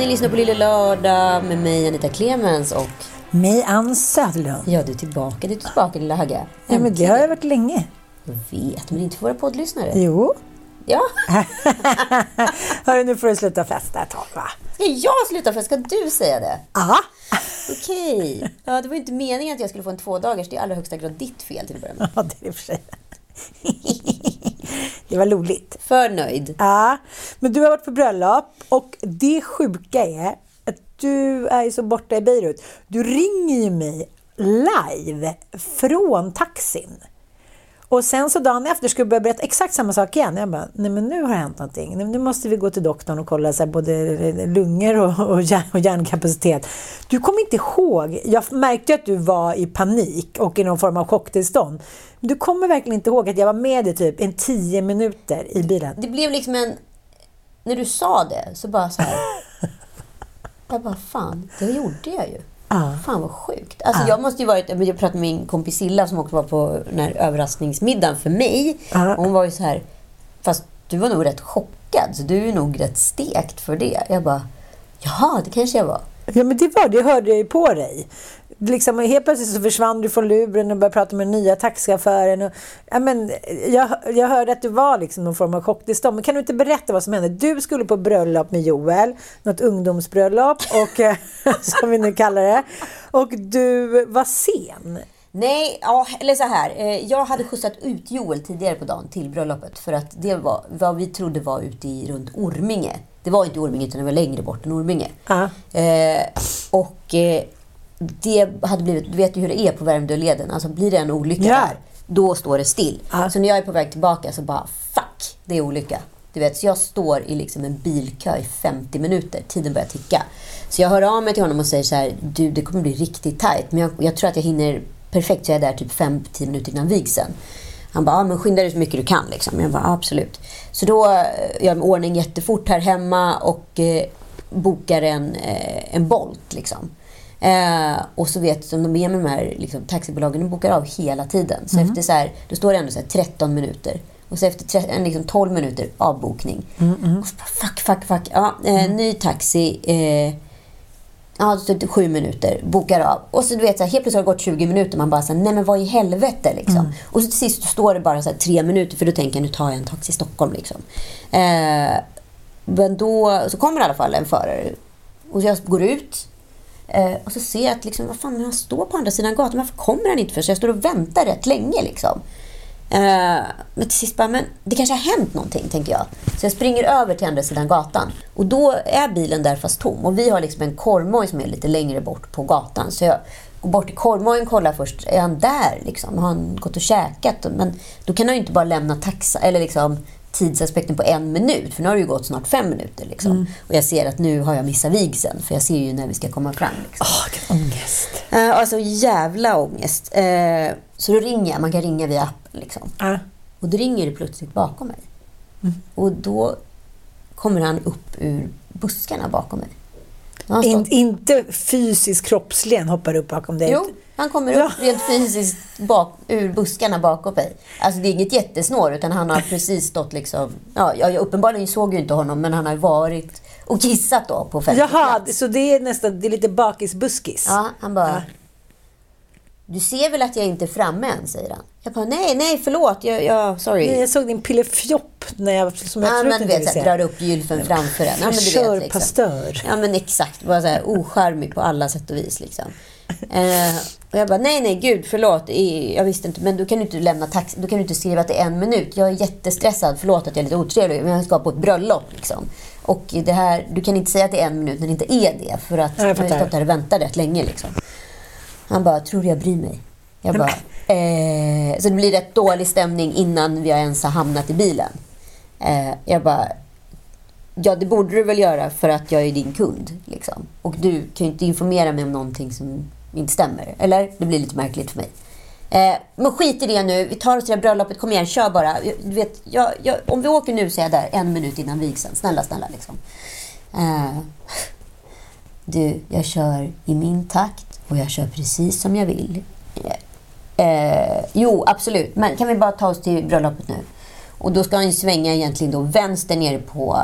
Ni lyssnar på Lille Lördag med mig Anita Clemens och Mig Ann Söderlund. ja, du är tillbaka. Du är tillbaka lilla Hagge. Ja, men det har jag varit länge. Jag vet, men inte för våra poddlyssnare. Jo. Ja, Hörru, nu får du sluta festa ett tag va? ska jag sluta för ska du säga det? Ja. Okej. Ja, det var inte meningen att jag skulle få en tvådagars. Det är i allra högsta grad ditt fel till att börja med. Ja, det är och för sig. Det var roligt. För nöjd. Ja, men du har varit på bröllop och det sjuka är att du är ju så borta i Beirut. Du ringer ju mig live från taxin. Och sen så dagen efter skulle jag börja berätta exakt samma sak igen. Jag bara, nej men nu har det hänt någonting. Nu- måste vi gå till doktorn och kolla så här, både lungor och, och, hjärn, och hjärnkapacitet. Du kommer inte ihåg. Jag märkte att du var i panik och i någon form av chocktillstånd. Du kommer verkligen inte ihåg att jag var med i typ en tio minuter i bilen. Det blev liksom en... När du sa det så bara så här... Jag bara, fan, det gjorde jag ju. Ja. Fan vad sjukt. Alltså jag måste ju varit... Jag pratade med min kompis Silla som också var på den här överraskningsmiddagen för mig. Och hon var ju så här... Fast du var nog rätt chockad, så du är nog rätt stekt för det. Jag bara, jaha, det kanske jag var. Ja, men det var det. Jag ju på dig. Liksom, helt plötsligt så försvann du från luren och började prata med den nya taxichauffören. Och, ja, men, jag, jag hörde att du var liksom någon form av chocktillstånd. Men kan du inte berätta vad som hände? Du skulle på bröllop med Joel, något ungdomsbröllop, och, eh, som vi nu kallar det. Och du var sen. Nej, ja, eller så här. Eh, jag hade skjutsat ut Joel tidigare på dagen till bröllopet. För att det var vad vi trodde var ute i runt Orminge. Det var inte Orminge, utan det var längre bort än Orminge. Ja. Eh, och eh, det hade blivit, du vet ju hur det är på Värmdöleden. Alltså blir det en olycka Ja. där, då står det still. Ja. Så när jag är på väg tillbaka så bara, fuck, det är olycka. Du vet, så jag står i liksom en bilkö i 50 minuter. Tiden börjar ticka. Så jag hör av mig till honom och säger så här, du det kommer bli riktigt tajt. Men jag, jag tror att jag hinner perfekt, så jag är där typ 5-10 minuter innan vigseln. Han bara, ja, men skynda dig så mycket du kan. Liksom. Jag bara, absolut. Så då eh, gör jag i ordning jättefort här hemma och eh, bokar en, eh, en Bolt. Liksom. Eh, och så vet de, de är med de här liksom, taxibolagen, de bokar av hela tiden. Så efter så här, då står det ändå så här 13 minuter. Och så efter tre, en, liksom 12 minuter avbokning. Och så bara, fuck, fuck, fuck. Ja, eh, Ny taxi. Ja, så typ sju minuter, bokar av. Och så du vet, så här, helt plötsligt har det gått 20 minuter man bara säger nej men vad i helvete liksom. Och så till sist står det bara så här, tre minuter för då tänker jag nu tar jag en taxi i Stockholm liksom. Eh, men då så kommer i alla fall en förare och jag går ut eh, och så ser jag att liksom, vad fan, men han står på andra sidan gatan, varför kommer han inte för? Så jag står och väntar rätt länge liksom. Eh, men till sist bara, men det kanske har hänt någonting, tänker jag. Så jag springer över till andra sidan gatan. Och då är bilen där fast tom. Och vi har liksom en korvmoj som är lite längre bort på gatan. Så jag går bort till korvmojen och kollar först, är han där? Liksom? Har han gått och käkat? Men då kan han ju inte bara lämna taxa, eller liksom tidsaspekten på en minut. För nu har det ju gått snart fem minuter. Liksom. Och jag ser att nu har jag missat vigseln. För jag ser ju när vi ska komma fram. Liksom. Åh, vilken ångest. Eh, alltså jävla ångest. Eh, så då ringer jag. Man kan ringa via appen. Liksom. Ja. Och då ringer det plötsligt bakom mig. Och då kommer han upp ur buskarna bakom mig. In, inte fysiskt kroppsligen hoppar upp bakom dig. Jo, han kommer upp rent fysiskt bak, ur buskarna bakom mig. Alltså det är inget jättesnår, utan han har precis stått liksom... Ja, jag, uppenbarligen såg ju inte honom, men han har varit och kissat då på offentlig Jaha, så det är nästan det är lite bakisbuskis? Ja, han bara... Du ser väl att jag inte är framme än, säger han. Jag bara, nej, nej, förlåt, jag, jag sorry. Nej, Jag såg din pillefjopp när jag, som jag Ja, men inte vet, vill så här, se. drar upp gylfen framför en. Ja, men du Fräschör, vet, liksom. pastör. Ja, men exakt. Bara så här ocharmig på alla sätt och vis. Liksom. Eh, och jag bara, nej, nej, gud, förlåt. Jag visste inte. Men du kan ju inte lämna taxi. Du kan inte skriva att det är en minut. Jag är jättestressad. Förlåt att jag är lite otrevlig. Men jag ska på ett bröllop. Liksom. Och det här, du kan inte säga att det är en minut när det inte är det. För att Ja, jag jag har stått där och väntat rätt länge. Liksom. Han bara, tror du jag bryr mig? Jag bara, eh, så det blir rätt dålig stämning innan vi ens har hamnat i bilen. Eh, jag bara, ja det borde du väl göra för att jag är din kund. Liksom. Och du kan ju inte informera mig om någonting som inte stämmer. Eller? Det blir lite märkligt för mig. Eh, men skit i det nu. Vi tar oss till det här bröllopet. Kom igen, kör bara. Jag- Du vet, jag, jag, om vi åker nu så är jag där en minut innan vigseln. Snälla, snälla. Liksom. Eh, du, jag kör i min takt och jag kör precis som jag vill. Eh, eh, jo, absolut. Men kan vi bara ta oss till bröllopet nu? Och då ska han ju svänga egentligen då vänster nere på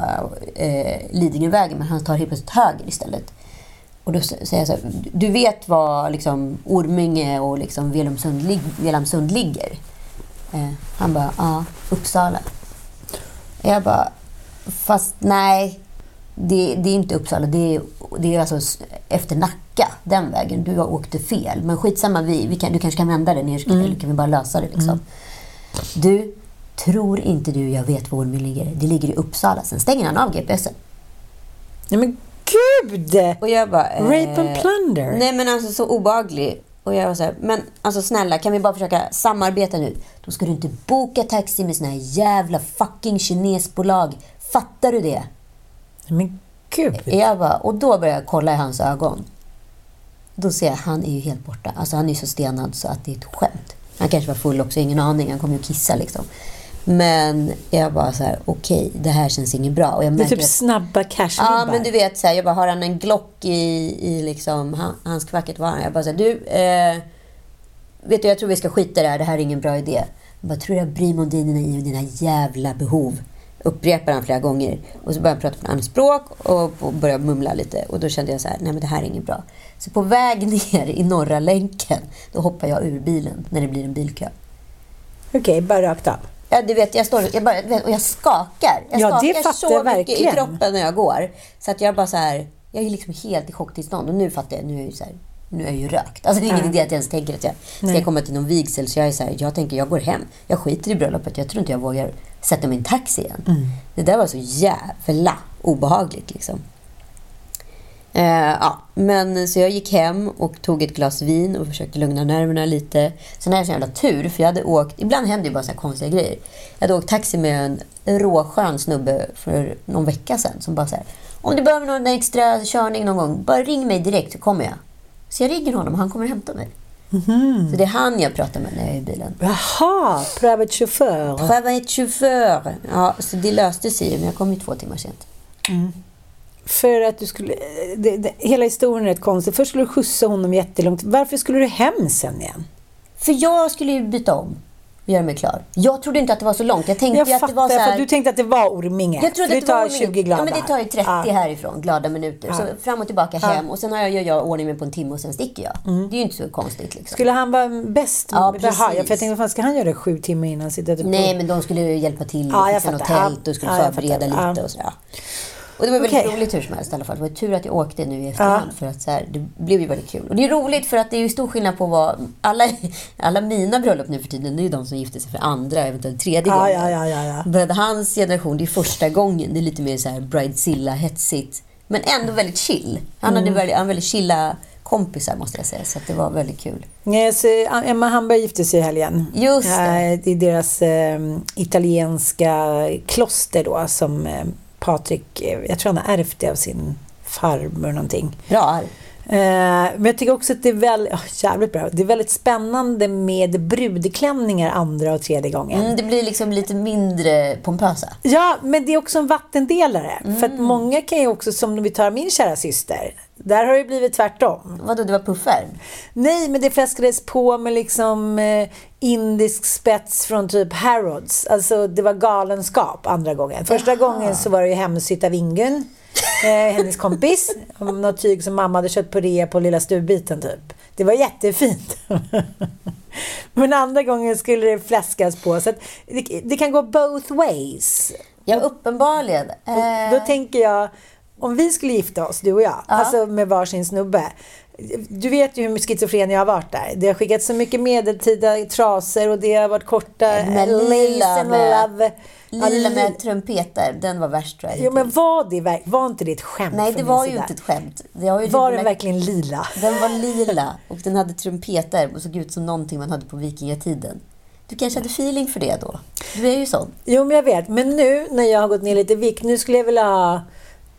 eh, Lidingövägen, men han tar helt plötsligt höger istället. Och då säger jag så här, du vet var liksom Orminge och liksom Velumsund, lig, Velamsund ligger? Eh, han bara, ja, Uppsala. Jag bara, fast nej, det, det är inte Uppsala. Det är, det är alltså efter Nacka, den vägen. Du har åkt fel. Men skitsamma, vi, vi kan, du kanske kan vända det ner, eller kan vi bara lösa det liksom. Du, tror inte du jag vet var Orminge ligger? Det ligger i Uppsala. Sen stänger han av GPSen. Nej men gud! Och jag bara... eh, Rape and plunder. Nej men alltså så obaglig. Och jag var så här, men alltså snälla kan vi bara försöka samarbeta nu? Då ska du inte boka taxi med såna här jävla fucking kinesbolag. Fattar du det? Men gud! Jag bara, och då börjar jag kolla i hans ögon. Då ser jag, han är ju helt borta. Alltså han är ju så stenad så att det är ett skämt. Han kanske var full också, ingen aning. Han kommer ju kissa liksom. Men jag bara så här, okej, det här känns inget bra. Och jag Det är typ att- snabba cash Ja, men du vet, så här, jag bara, har han en Glock i, i liksom, han, hans kvacket? Var han? Jag bara, så här, du, eh, vet du, jag tror vi ska skita i det här. Det här är ingen bra idé. Jag bara, tror jag bryr mig om dina, dina jävla behov? Upprepar han flera gånger. Och så börjar han prata på ett annat språk och, och börjar mumla lite. Och då kände jag så här, nej men det här är inget bra. Så på väg ner i norra länken, då hoppar jag ur bilen när det blir en bilkö. Okej, bara rakt av. Ja, du vet, jag står jag bara, och jag skakar. Jag Ja, skakar så mycket i kroppen när jag går. Så att jag bara så här, jag är liksom helt i chocktillstånd. Och nu fattar jag, nu är jag ju så här, nu är jag ju rökt. Alltså det är ingen Ja. idé att jag ens tänker att jag ska Nej. komma till någon vigsel. Så jag är så här, jag tänker, jag går hem. Jag skiter i bröllopet. Jag tror inte jag vågar sätta mig i en taxi igen. Mm. Det där var så jävla obehagligt liksom. Eh, ja, men så jag gick hem och tog ett glas vin och försökte lugna nerverna lite. Sen hade jag så jävla tur, för jag hade åkt... Ibland händer ju bara så här konstiga grejer. Jag hade åkt taxi med en råskön snubbe för någon vecka sedan som bara så här, Om du behöver någon extra körning någon gång, bara ring mig direkt så kommer jag. Så jag ringer honom och han kommer och hämtar mig. Så det är han jag pratar med när jag är i bilen. Jaha, private chaufför. Private chaufför. Ja, så det löste sig men jag kom ju två timmar sent. För att du skulle... Det, det, hela historien är rätt konstig. Först skulle du skjutsa honom jättelångt. Varför skulle du hem sen igen? För jag skulle ju byta om och göra mig klar. Jag trodde inte att det var så långt. Jag tänkte Jag att fattar, det var så för här... att du tänkte att det var Orminge. jag trodde För att det, det var tar min- 20 glada. Ja, men det tar ju 30 Ja. härifrån, glada minuter. Så fram och tillbaka hem. Och sen har jag, gör jag ordning mig på en timme och sen sticker jag. Det är ju inte så konstigt. Liksom. Skulle han vara bäst? Ja, precis. för jag tänkte, vad ska han göra sju timmar innan sitt på? Nej, men de skulle ju hjälpa till Ja, och fixa något fattar. tält och skulle Ja, förbereda lite Ja. och sådär. Och det var väldigt Okej. roligt hur som helst i alla fall. Det var tur att jag åkte nu i efterhand. För att så här, det blev ju väldigt kul. Och det är roligt för att det är ju stor skillnad på vad... Alla, alla mina bröllop nu för tiden, det är ju de som gifter sig för andra, eventuellt tredje Ja, gången. ja, ja, ja, ja. Men hans generation, det är första gången. Det är lite mer så här bridezilla-hetsigt. Men ändå väldigt chill. Han Mm. hade väldigt, han väldigt chilla kompisar måste jag säga. Så det var väldigt kul. Så Emma Hamberg gifte sig i helgen. Just det. Är deras eh, italienska kloster då som eh, Patrik, eh, jag tror han har ärvt det av sin farmor någonting. Bra arv. Eh, men jag tycker också att det är väldigt, oh, jävligt bra. Det är väldigt spännande med brudklänningar andra och tredje gången. Mm, det blir liksom lite mindre pompösa. Ja, men det är också en vattendelare. För att många kan ju också, som vi tar min kära syster, där har det blivit tvärtom. Vadå, det var puffar? Nej, men det fläskades på med liksom eh, indisk spets från typ Harrods. Alltså det var galenskap andra gången. Första gången så var det ju hemsytt av Ingun, eh, hennes kompis. Om Något tyg som mamma hade köpt på rea på lilla stubbiten typ. Det var jättefint. men andra gången skulle det fläskas på. Så det, det kan gå both ways. Ja, uppenbarligen. Eh, Då tänker jag, om vi skulle gifta oss, du och jag, alltså med varsin snubbe. Du vet ju hur schizofren jag har varit där. Det har skickats så mycket medeltida trasor och det har varit korta Men lila med- love. Ja, Lila li- med trumpeter, den var värst tror jag. Jo, men var, det, var inte det ett skämt Nej, det var ju sida? inte ett skämt. Det har ju Var den lite- verkligen lila? Den var lila och den hade trumpeter och såg ut som någonting man hade på vikingatiden. Du kanske hade feeling för det då? Du är ju sån. Jo, men jag vet. Men nu när jag har gått ner lite i vikt, nu skulle jag vilja ha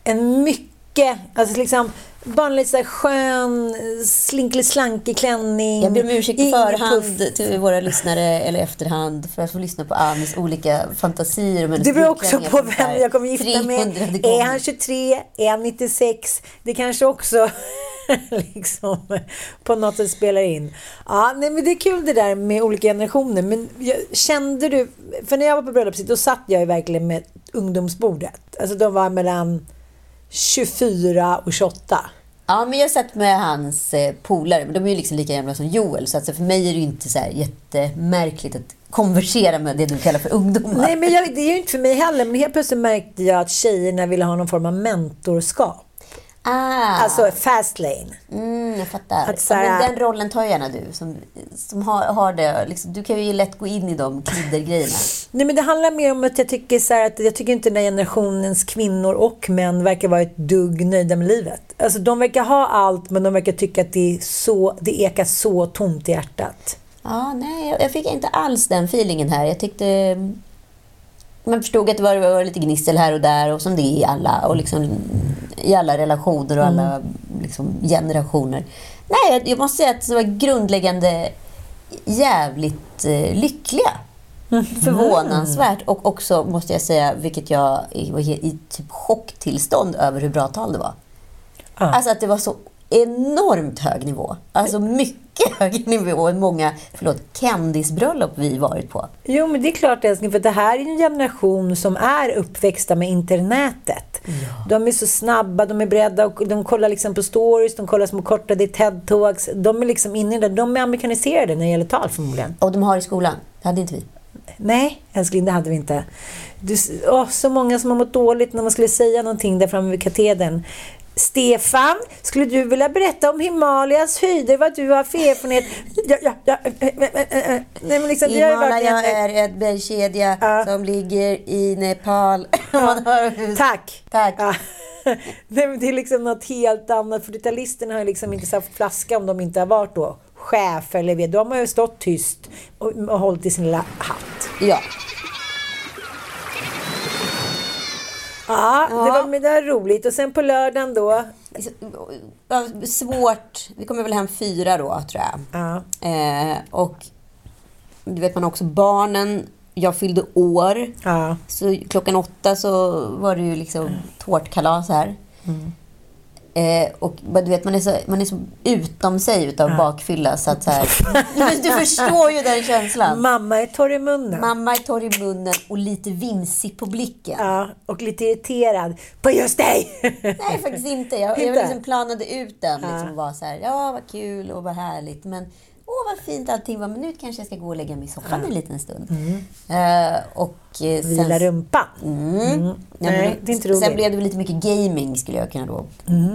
en mycket, alltså liksom bara lite så här skön, slinklig slankig klänning. Jag ber om ursäkt på Ingen förhand puff. till våra lyssnare eller efterhand för att få lyssna på Annis olika fantasier om Det beror också på vem jag kommer gifta med. 300 Är han 23? Är han 96? Det kanske också liksom på något sätt spelar in. Ja, nej, men det är kul det där med olika generationer. Men jag, kände du... För när jag var på bröllopet då satt jag ju verkligen med ungdomsbordet. Alltså de var mellan 24 och 28. Ja, men jag satt med hans eh, polare, men de är ju liksom lika gamla som Joel. Så alltså för mig är det ju inte så här jättemärkligt att konversera med det du kallar för ungdomar. Nej, men jag, det är ju inte för mig heller. Men helt plötsligt märkte jag att tjejerna ville ha någon form av mentorskap. Ah, Alltså fast lane. mm, jag fattar. att så ja, men den rollen tar gärna du, som, som har, har det. Liksom, du kan ju lätt gå in i de kiddergrejerna. Nej, men det handlar mer om att jag tycker så att jag tycker inte den här generationens kvinnor och män verkar vara ett dugg nöjda med livet. Alltså de verkar ha allt men de verkar tycka att det är så, det ekar så tomt i hjärtat. Ja, nej, jag, jag fick inte alls den feelingen här. Jag tyckte... Man förstod att det var, var lite gnissel här och där och som det är i alla, och liksom, i alla relationer och alla liksom, generationer. Nej, jag, måste säga att det var grundläggande jävligt eh, lyckliga. Förvånansvärt. Och också, måste jag säga, vilket jag var i typ chocktillstånd över hur bra tal det var. Ja. Alltså att det var så enormt hög nivå. Alltså mycket högre nivå än många, förlåt, kändisbröllop vi varit på. Jo, men det är klart älskling, för det här är en generation som är uppväxta med internetet. De är så snabba, de är beredda och de kollar liksom på stories, de kollar små korta, det är TED-talks. De är liksom inne i det. De är amerikaniserade när det gäller tal förmodligen. Och de har i skolan. Det hade inte vi. Nej, älskling, det hade vi inte. Du, åh, så många som har mått dåligt när man skulle säga någonting där framme vid katedern. Stefan, skulle du vilja berätta om Himalayas höjder, vad du har för erfarenhet? Ja, ja, ja. Nej, men liksom, har Himalaya är en bergskedja Ja. som ligger i Nepal. Man hur- Tack! Tack. Ja. Nej, det är liksom något helt annat. 40-talisterna har ju liksom inte satt flaska om de inte har varit då chef eller vet. De har ju stått tyst och, och hållit i sin lilla hatt. Ja. Ja, det var, men det var roligt. Och sen på lördagen då. Svårt. Vi kommer väl hem fyra då, tror jag. Ja. Eh, och du vet man också barnen. Jag fyllde år. Ja. Så klockan åtta så var det ju liksom tårtkalas här. Eh, och du vet, man är så, man är så utom sig utav bakfylla. Så att så här, du, förstår ju den känslan. Mamma är torr i munnen. Mamma är torr i munnen och lite vinsig på blicken. Ja, och lite irriterad på just dig. Nej, faktiskt inte. Jag, jag Inte? liksom planade ut den. Liksom, och var så här, ja, vad kul och vad härligt. Men åh, vad fint allting var. Men nu kanske jag ska gå och lägga mig i soffan en liten stund. Eh, och eh, sen- Vila rumpan. Mm. Mm. Ja, Nej, men det. Sen blev det lite mycket gaming skulle jag kunna då Mm.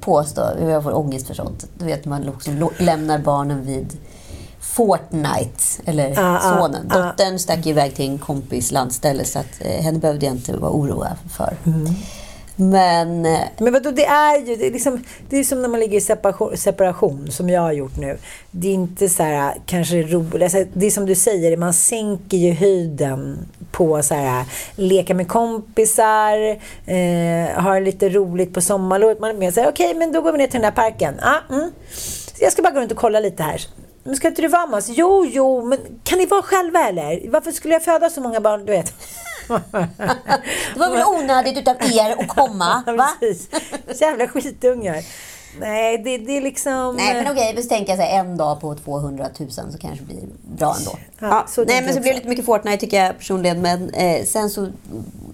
påstå. Jag får ångest för sånt. Du vet, man lo- lämnar barnen vid Fortnite, eller Ah, ah, sonen. ah. Dottern stack iväg till en kompis landställe så att eh, henne behövde jag inte vara oroad för. Mm. Men eh, Men vadå, det är ju det är liksom, det är som när man ligger i separation, separation, som jag har gjort nu. Det är inte så här, eh, kanske roligt. Alltså, det är som du säger, man sänker ju höjden på så här, eh, leka med kompisar, eh, ha lite roligt på sommarlovet. Man är mer såhär, okej, men då går vi ner till den där parken. Ah, mm. Jag ska bara gå runt och kolla lite här. Men ska inte du vara med oss? Jo, jo, men kan ni vara själva eller? Varför skulle jag föda så många barn? Du vet det var väl onödigt utav er att komma? Va? Precis. Jävla skitungar. Nej, det, det är liksom... Nej, men okej, vi tänker så här, en dag på 200 000 så kanske det blir bra ändå. Ja, så Nej, men jag så blev det lite mycket Fortnite tycker jag personligen. Men eh, sen så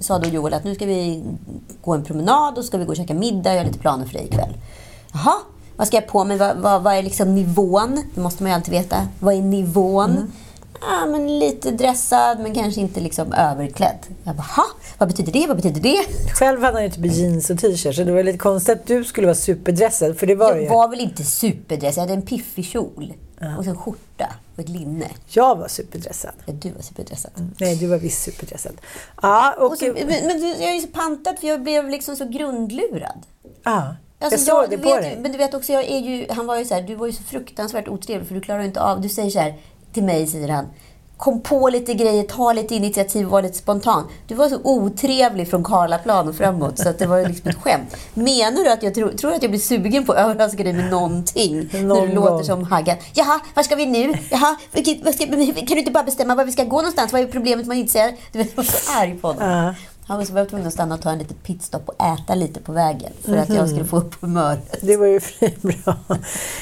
sa då Joel att nu ska vi gå en promenad och ska vi gå och käka middag. Jag har lite planer för dig ikväll. Jaha, vad ska jag på mig? Vad, vad, vad är liksom nivån? Det måste man ju alltid veta. Vad är nivån? Mm. Ja, men lite dressad, men kanske inte liksom överklädd. Jag bara, "Ha? Vad betyder det? Vad betyder det? Själv hade han ju typ jeans och t-shirt, så det var lite konstigt att du skulle vara superdressad, för det var Jag ju. var väl inte superdressad. Jag hade en piffig kjol. Och sen skjorta och ett linne. Jag var superdressad. Ja, du var superdressad. Nej, du var visst superdressad. Ja, och... Och så, men, men jag är ju så pantad för jag blev liksom så grundlurad. ja, Alltså, jag såg det på vet, dig. Men du vet också, jag är ju, han var ju så här, du var ju så fruktansvärt otrevlig för du klarar ju inte av, du säger så här till mig, säger han, kom på lite grejer, ta lite initiativ och var lite spontan. Du var så otrevlig från Karlaplan och framåt så att det var liksom ett skämt. Menar du att jag tror, tror att jag blir sugen på att överraska dig med någonting? när Någon du låter gång. som Haggan. Jaha, var ska vi nu? Jaha, kan du inte bara bestämma var vi ska gå någonstans? Vad är problemet man inte säger? Du var så arg på honom. Han var så var jag tvungen att stanna och ta en liten pitstop och äta lite på vägen för att jag skulle få upp humöret. Det var ju bra.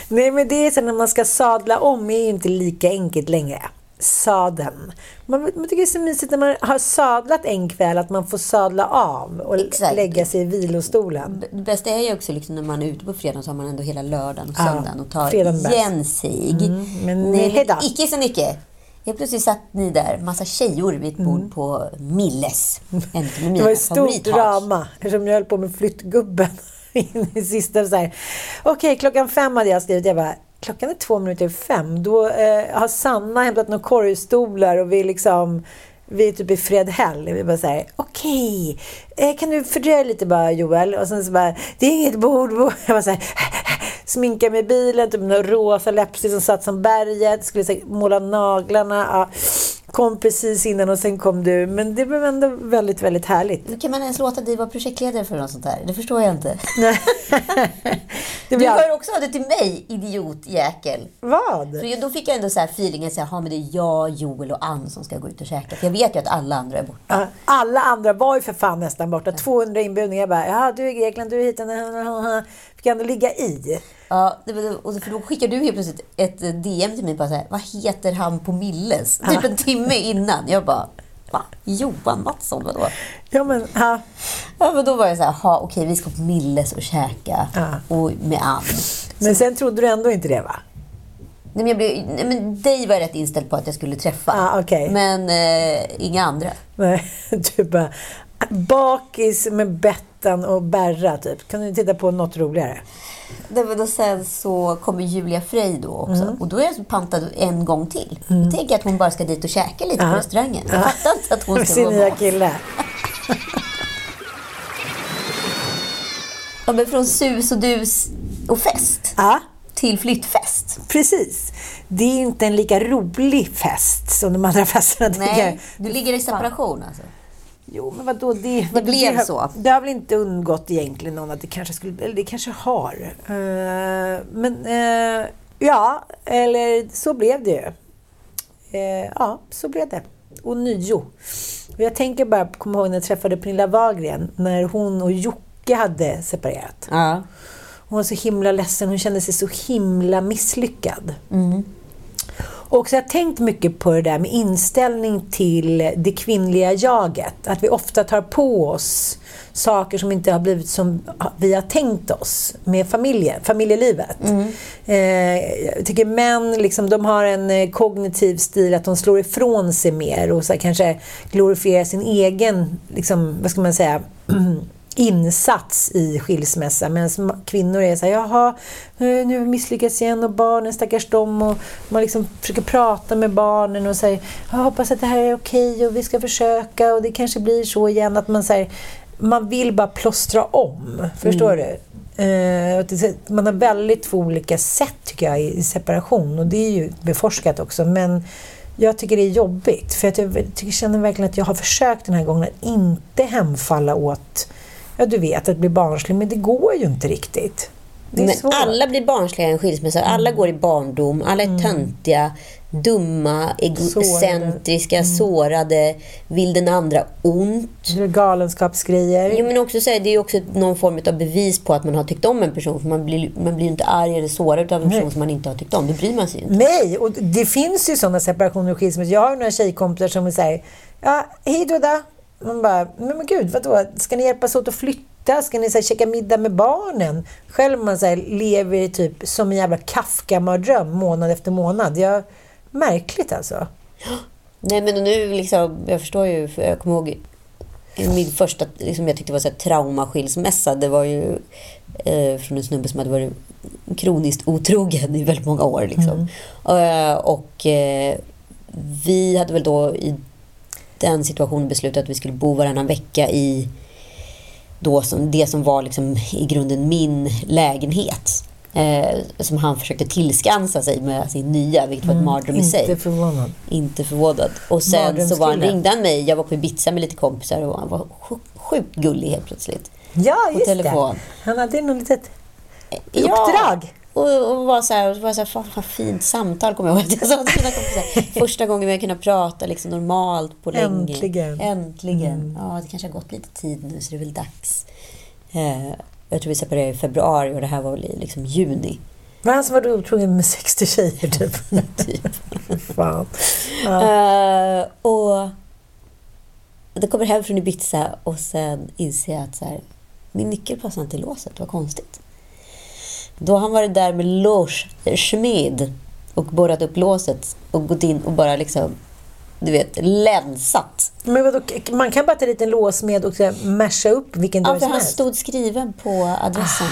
Nej, men det är så när man ska sadla om är ju inte lika enkelt längre. Sadeln. Man, man tycker det är så mysigt när man har sadlat en kväll att man får sadla av och Exakt. lägga sig i vilostolen. Det bästa är ju också liksom när man är ute på fredagen så har man ändå hela lördagen och Ja, söndagen och tar igen sig. men Nej, icke så mycket. Helt plötsligt satt ni där, massa tjejor vid ett bord på Milles. En av mina Mm. Det var ett stort drama eftersom jag höll på med flyttgubben in i sista. så här. Okej, klockan fem hade jag skrivit. Jag bara, klockan är två minuter i fem. Då eh, har Sanna hämtat några korgstolar och vi liksom vi är typ i Fredhäll. Vi bara så här, okej, eh, kan du fördröja lite bara Joel? Och sen så bara, det är inget bord. bord. Jag bara så här, sminka mig i bilen, typ några rosa läppstift som satt som berget. Skulle så här, måla naglarna. Ja. Kom precis innan och sen kom du. Men det blev ändå väldigt, väldigt härligt. Hur kan man ens låta dig vara projektledare för något sånt där? Det förstår jag inte. Du hör också av det till mig, idiotjäkel. Vad? För då fick jag ändå så här feelingen att men det är jag, Joel och Ann som ska gå ut och käka. För jag vet ju att alla andra är borta. Alla andra var ju för fan nästan borta. 200 inbjudningar. Jag bara, ja du är i Grekland, du är hit. Fick ändå ligga i. Ja, och för då skickar du helt plötsligt ett eh, DM till mig bara så här, vad heter han på Milles? Typ en timme innan. Jag bara, va? Johan Mattsson, vadå? Ja, men, ja. Ja, men då var jag så här, okej, vi ska på Milles och käka. Ja. Och med Ann. men sen trodde du ändå inte det va? Nej, men, jag blev, nej, men dig var jag rätt inställd på att jag skulle träffa. Ah, okej. Men eh, inga andra. Nej, du bara, bakis med Bettan och Berra typ. Kan du titta på något roligare? Det var då sen så kommer Julia Frey då också. Mm. Och då är jag pantad en gång till. Tänker jag att hon bara ska dit och käka lite på restaurangen. Jag fattar inte att hon ska vara nya med. kille. Ja, men från sus och dus och fest Ja, till flyttfest. precis. Det är inte en lika rolig fest som de andra festerna. Nej, du ligger i separation alltså. Jo, men vadå? Det, vadå, blev har, så. Det har väl inte undgått egentligen någon att det kanske skulle... Eller det kanske har. Eh, men eh, ja, eller så blev det ju. Eh, ja, så blev det. Och nio. Och jag tänker bara, komma ihåg när jag träffade Pernilla Wahlgren, när hon och Jocke hade separerat. Hon var så himla ledsen, hon kände sig så himla misslyckad. Och så har jag tänkt mycket på det där med inställning till det kvinnliga jaget. Att vi ofta tar på oss saker som inte har blivit som vi har tänkt oss med familjen, familjelivet. Eh, jag tycker män liksom, de har en eh, kognitiv stil att de slår ifrån sig mer och så kanske glorifierar sin egen, liksom, vad ska man säga, insats i skilsmässa. Medan kvinnor är så här, jaha, nu misslyckats igen och barnen, stackars dem. Och man liksom försöker prata med barnen och säger, jag hoppas att det här är okej och vi ska försöka och det kanske blir så igen. Att man säger man vill bara plåstra om. Förstår Mm. du? Eh, man har väldigt två olika sätt tycker jag i i separation och det är ju beforskat också. Men jag tycker det är jobbigt för att jag tycker, känner verkligen att jag har försökt den här gången att inte hemfalla åt, ja du vet, att bli barnslig. Men det går ju inte riktigt. Men alla blir barnsliga i en skilsmässa. Alla går i barndom. Alla är töntiga, dumma, egocentriska, sårade, vill den andra ont. Galenskapsgrejer. Jo, men också så här, det är också någon form av bevis på att man har tyckt om en person. För man blir, man blir inte arg eller sårad av en person som man inte har tyckt om. Då bryr man sig inte. Nej, och det finns ju sådana separationer och skilsmässor. Jag har några tjejkompisar som säger ja, hej då då. Man bara, men, men gud, vadå? Ska ni hjälpas åt att flytta? Ska ni så här, käka middag med barnen? Själv man så här, lever typ som en jävla Kafka-mardröm månad efter månad. Jag, märkligt alltså. Nej, men nu liksom, jag förstår ju, för jag kommer ihåg min första, liksom jag tyckte var så här, traumaskilsmässa. Det var ju eh, från en snubbe som hade varit kroniskt otrogen i väldigt många år. Liksom. Eh, och eh, vi hade väl då i den situationen beslutat att vi skulle bo varannan vecka i då som, det som var liksom i grunden min lägenhet. Eh, som han försökte tillskansa sig med sin nya, vilket var ett mardröm i sig. Inte förvånad. Inte förvånad. Och sen så var han, ringde han mig. Jag var på Ibiza med lite kompisar och han var sj- sjukt gullig helt plötsligt. Ja, just telefon. det. Han hade något litet Ja. Och, och var så här, och var så här fan vad fint samtal kommer jag ihåg att jag sa till mina kompisar. Första gången vi har kunnat prata liksom normalt på länge. Äntligen. Mm. Äntligen. Ja, det kanske har gått lite tid nu så det är väl dags. Eh, jag tror vi separerade i februari och det här var väl i liksom juni. Han som var otrogen med 60 tjejer typ? Typ. Fan. Eh, och då kommer jag hem från Ibiza och sen inser jag att så här, min nyckel passar inte i låset. Vad konstigt. Då har han varit där med låssmed och borrat upp låset och gått in och bara liksom, du vet, länsat. Men vadå, man kan bara ta dit en låsmed och masha upp vilken dörr Ja, som han helst? stod skriven på adressen.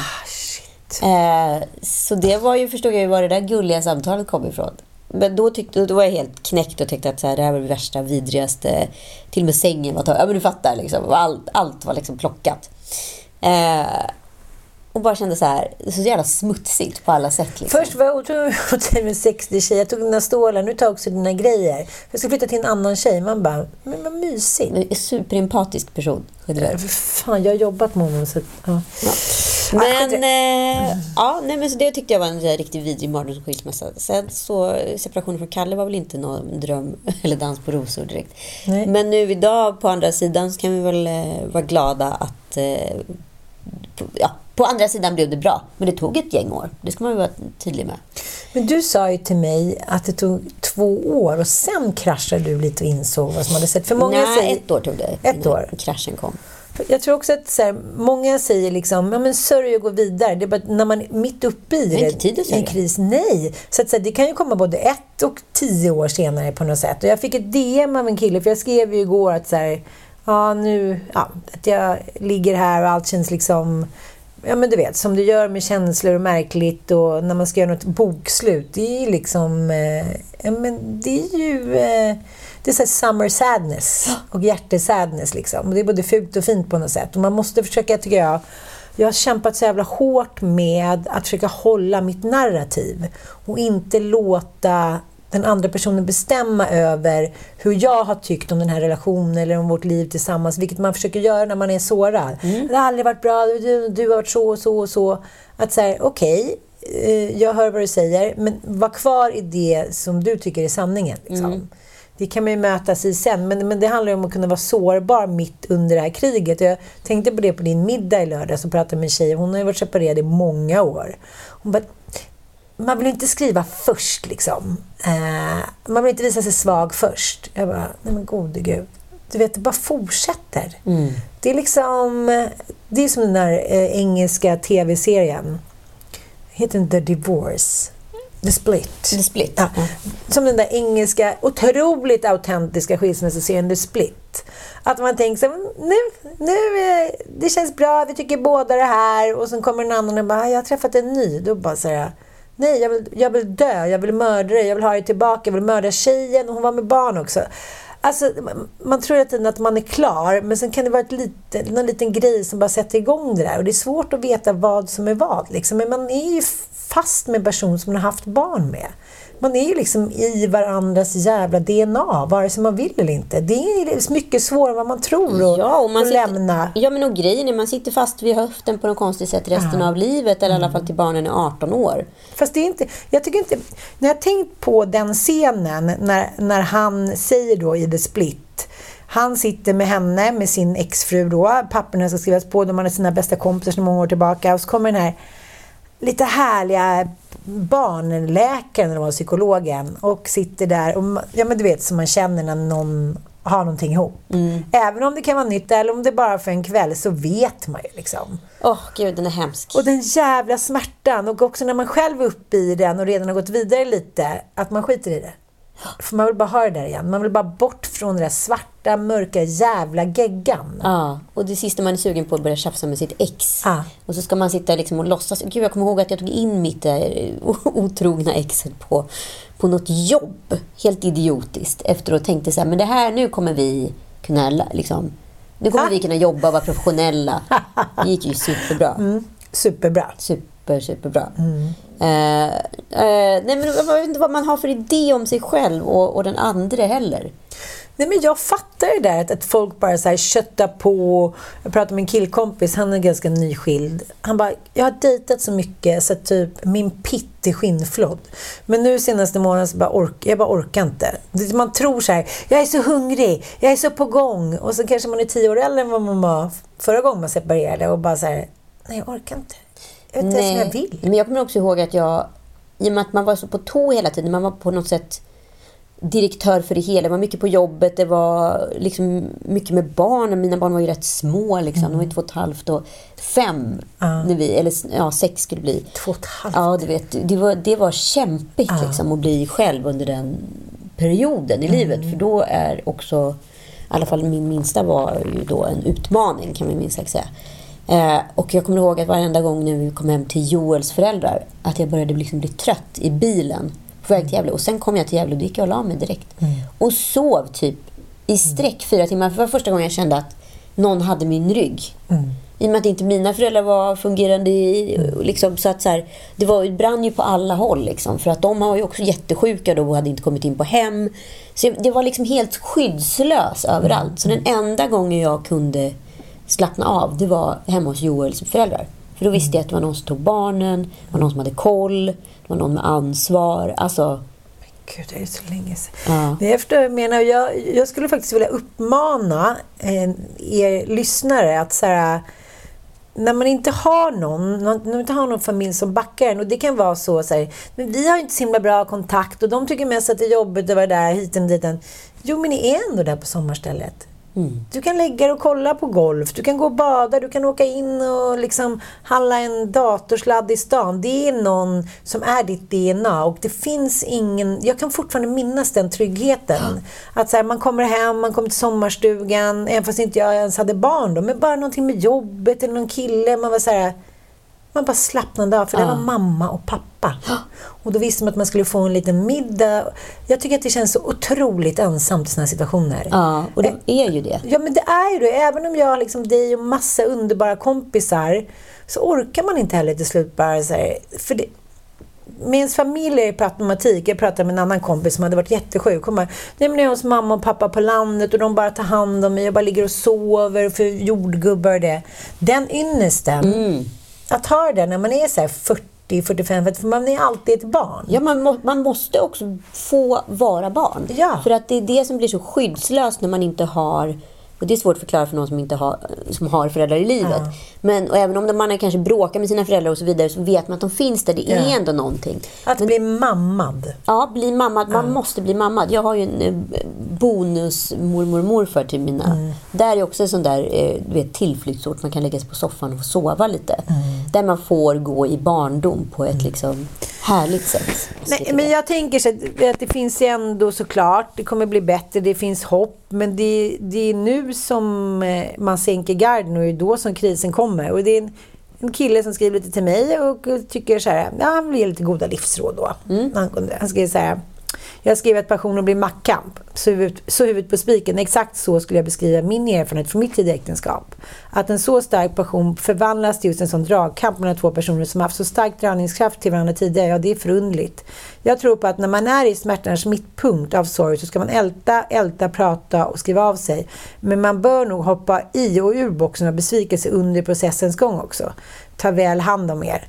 Ah. Eh, så det var ju, förstod jag ju var det där gulliga samtalet kom ifrån. Men då, tyckte, då var jag helt knäckt och tyckte att så här, det här var det värsta, vidrigaste. Till och med sängen var tagen. Ja, men du fattar. Liksom. Allt, allt var liksom plockat. Eh, och bara kände så här, så jävla smutsigt på alla sätt. Liksom. Först var jag dig med 60 tjejer. Jag tog dina stålar, nu tar jag också dina grejer. Jag ska flytta till en annan tjej. Man bara, men vad mysigt. Men en superempatisk person. För Fan, jag har jobbat med honom. Så, ja. Men, skit eh, ja, nej, men så det tyckte jag var en riktigt vidrig mardrömsskilsmässa. Sen så, separationen från Kalle var väl inte någon dröm eller dans på rosor direkt. Nej. Men nu idag på andra sidan så kan vi väl eh, vara glada att eh, ja, på andra sidan blev det bra. Men det tog ett gäng år. Det ska man vara tydlig med. Men du sa ju till mig att det tog två år och sen kraschade du lite och insåg vad som hade sett. För många Nej, säger, ett år tog det Ett år. kraschen kom. Jag tror också att så här, många säger liksom, ja men sörj och gå vidare. Det är bara när man är mitt uppe i Det tid att en kris. Nej! Så, att, så här, det kan ju komma både ett och tio år senare på något sätt. Och jag fick ett DM av en kille, för jag skrev ju igår att så här, ja nu, ja, att jag ligger här och allt känns liksom Ja men du vet, som det gör med känslor och märkligt och när man ska göra något bokslut. Det är ju liksom... Eh, ja, men det är ju... Eh, det är såhär summer sadness och hjärtesadness liksom. Och det är både fult och fint på något sätt. Och man måste försöka, tycker jag... Jag har kämpat så jävla hårt med att försöka hålla mitt narrativ och inte låta den andra personen bestämma över hur jag har tyckt om den här relationen eller om vårt liv tillsammans, vilket man försöker göra när man är sårad. Det har aldrig varit bra, du, du har varit så och så och så. Att säga, okej, eh, jag hör vad du säger, men var kvar i det som du tycker är sanningen. Liksom. Det kan man ju mötas i sen, men, men det handlar ju om att kunna vara sårbar mitt under det här kriget. Jag tänkte på det på din middag i lördags och pratade med en tjej, hon har ju varit separerad i många år. Hon bara, man vill inte skriva först liksom. Eh, man vill inte visa sig svag först. Jag bara, nej men gode gud. Du vet, det bara fortsätter. Det är liksom, det är som den där eh, engelska tv-serien. Heter den The Divorce? The Split. The Split. Ja. Som den där engelska, otroligt autentiska skilsmässoserien The Split. Att man tänker så här, nu, nu, eh, det känns bra, vi tycker båda det här. Och sen kommer en annan och bara, "Ah, jag har träffat en ny. Då bara säger nej, jag vill, jag vill dö, jag vill mörda dig, jag vill ha dig tillbaka, jag vill mörda tjejen. Och hon var med barn också. Alltså, man- man tror hela tiden att man är klar, men sen kan det vara ett lite, någon liten grej som bara sätter igång det där. Och det är svårt att veta vad som är vad. Liksom. Men man är ju fast med en person som man har haft barn med. Man är ju liksom i varandras jävla DNA, vare sig man vill eller inte. Det är mycket svårare än vad man tror att, Ja, och man att sitter, lämna. Ja, men och grejen är man sitter fast vid höften på något konstigt sätt resten av livet. Eller i alla fall till barnen är 18 år. Fast det är inte, jag tycker inte, när jag tänkt på den scenen när, när han säger då i The Split han sitter med henne, med sin exfru då, papperna ska skrivas på, de har sina bästa kompisar sedan många år tillbaka och så kommer den här lite härliga barnläkaren, eller psykologen, och sitter där och, ja men du vet som man känner när någon har någonting ihop. Även om det kan vara nytt eller om det är bara för en kväll så vet man ju liksom. Åh, gud, den är hemsk. Och den jävla smärtan och också när man själv är uppe i den och redan har gått vidare lite, att man skiter i det. För man vill bara ha det där igen. Man vill bara bort från den där svarta, mörka jävla geggan. Ja, och det sista man är sugen på är att börja tjafsa med sitt ex. Ja. Och så ska man sitta liksom och låtsas. Gud, jag kommer ihåg att jag tog in mitt eh, otrogna exet på, på något jobb. Helt idiotiskt. Efteråt tänkte så här, men det här, nu kommer vi kunna liksom... Nu kommer Ah. vi kunna jobba och vara professionella. Det gick ju superbra. Mm. Superbra. Super, superbra. Eh, eh, nej, men jag vet inte vad man har för idé om sig själv och, och den andra heller. Nej, men jag fattar det där att, att folk bara så här köttar på. Jag pratade med en killkompis, han är ganska nyskild. Han bara, jag har dejtat så mycket så att typ min pitt är skinnflådd. Men nu senaste månaden så bara ork, jag bara orkar inte. Man tror så här, jag är så hungrig, jag är så på gång. Och så kanske man är tio år äldre än vad man var förra gången man separerade och bara så här, nej jag orkar inte. Inte om jag vill. Men jag kommer också ihåg att jag, i och med att man var så på tå hela tiden, man var på något sätt direktör för det hela. Det var mycket på jobbet, det var liksom mycket med barnen. Mina barn var ju rätt små, liksom. de var ju två och ett halvt och fem. När vi, eller ja, sex skulle det bli. Två och ett halvt. Ja, du vet, det var, det var kämpigt liksom, att bli själv under den perioden i livet. För då är också, i alla fall min minsta var ju då en utmaning kan man minst sagt säga. Eh, och jag kommer ihåg att varenda gång när vi kom hem till Joels föräldrar, att jag började liksom bli trött i bilen på väg till Gävle. Och sen kom jag till Gävle och då gick jag och la mig direkt. Och sov typ i sträck fyra timmar. För det var första gången jag kände att någon hade min rygg. I och med att inte mina föräldrar var fungerande i, liksom, så att så här, det var, brann ju på alla håll. Liksom, för att de var ju också jättesjuka då och hade inte kommit in på hem. Så det var liksom helt skyddslös överallt. Så den enda gången jag kunde slappna av, det var hemma hos Joels föräldrar. För då visste jag att det var någon som tog barnen, det var någon som hade koll, det var någon med ansvar. Alltså, Gud, det är så länge sedan. Ja. Men jag, menar, jag, jag skulle faktiskt vilja uppmana eh, er lyssnare att så här, när man inte har någon, när man inte har någon familj som backar en och det kan vara så, så här, men vi har inte så himla bra kontakt och de tycker mest att det är jobbigt att vara där hit och dit. Jo, men ni är ändå där på sommarstället. Du kan lägga dig och kolla på golf, du kan gå och bada, du kan åka in och liksom handla en datorsladd i stan. Det är någon som är ditt DNA och det finns ingen... Jag kan fortfarande minnas den tryggheten. Att så här, man kommer hem, man kommer till sommarstugan, även fast inte jag ens hade barn då, men bara någonting med jobbet eller någon kille. Man var så här, man bara slappnade av, för det var mamma och pappa. Och då visste man att man skulle få en liten middag. Jag tycker att det känns så otroligt ensamt i sådana situationer. ja, och det är ju det. Ja, men det är ju det. Även om jag har liksom dig och massa underbara kompisar så orkar man inte heller till slut bara så här, för det, med ens familj är det problematik. Jag pratade med en annan kompis som hade varit jättesjuk. Hon bara, nej men jag är hos mamma och pappa på landet och de bara tar hand om mig. Jag bara ligger och sover för jordgubbar och det. Den ynnesten, att ha det när man är så här 40, 45, för man är alltid ett barn. Ja, man, må, man måste också få vara barn. Ja. För att det är det som blir så skyddslöst när man inte har... Och det är svårt att förklara för någon som inte har, som har föräldrar i livet. Men och även om man kanske bråkar med sina föräldrar och så vidare så vet man att de finns där. Det är Ja. ändå någonting. Att bli mammad. Ja, bli mammad. Man måste bli mammad. Jag har ju en eh, bonus mormor och morfar till mina. Mm. Där är också en sån där eh, du vet, tillflyktsort. Man kan lägga sig på soffan och sova lite. Mm. Där man får gå i barndom på ett liksom härligt sätt. Nej, men jag tänker så att, att det finns ändå såklart, det kommer bli bättre, det finns hopp. Men det, det är nu som eh, man sänker garden och det är då som krisen kommer. Och det är en, en kille som skriver lite till mig och tycker så här, ja, han vill ge lite goda livsråd då. Han, han skriver så här, jag skrev att passionen blir maktkamp. Så huvudet, så huvudet på spiken. Exakt så skulle jag beskriva min erfarenhet från mitt tidiga äktenskap. Att en så stark passion förvandlas till just en sån dragkamp mellan två personer som haft så stark dragningskraft till varandra tidigare, ja det är förundligt. Jag tror på att när man är i smärtans mittpunkt av sorg så ska man älta, älta, prata och skriva av sig. Men man bör nog hoppa i och ur boxen av besvikelse under processens gång också. Ta väl hand om er.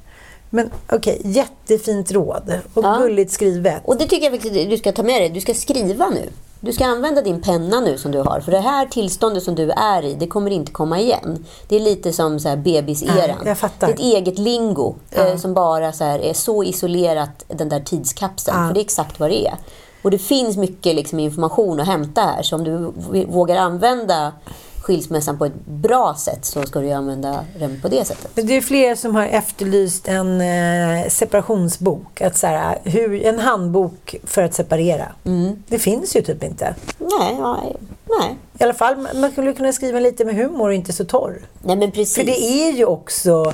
Men okej, okay, jättefint råd och ja. gulligt skrivet. Och det tycker jag faktiskt du ska ta med dig. Du ska skriva nu. Du ska använda din penna nu som du har. För det här tillståndet som du är i, det kommer inte komma igen. Det är lite som så här bebiseran. Ja, det är ett eget lingo ja. eh, som bara så här, är så isolerat, den där tidskapseln. Ja. För det är exakt vad det är. Och det finns mycket liksom, information att hämta här. Så om du vågar använda skilsmässan på ett bra sätt så ska du använda den på det sättet. Det är fler som har efterlyst en eh, separationsbok. Att så här, hur, en handbok för att separera. Mm. Det finns ju typ inte. Nej, nej, nej. I alla fall, man skulle kunna skriva lite med humor och inte så torr. Nej, men precis. För det är ju också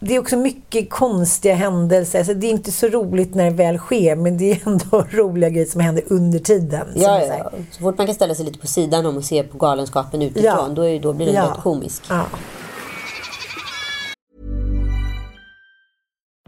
det är också mycket konstiga händelser. Alltså det är inte så roligt när det väl sker, men det är ändå roliga grejer som händer under tiden. Ja, ja. Så fort man kan ställa sig lite på sidan om och se på galenskapen utifrån, ja. då, är, då blir den ja. rätt komisk. Ja.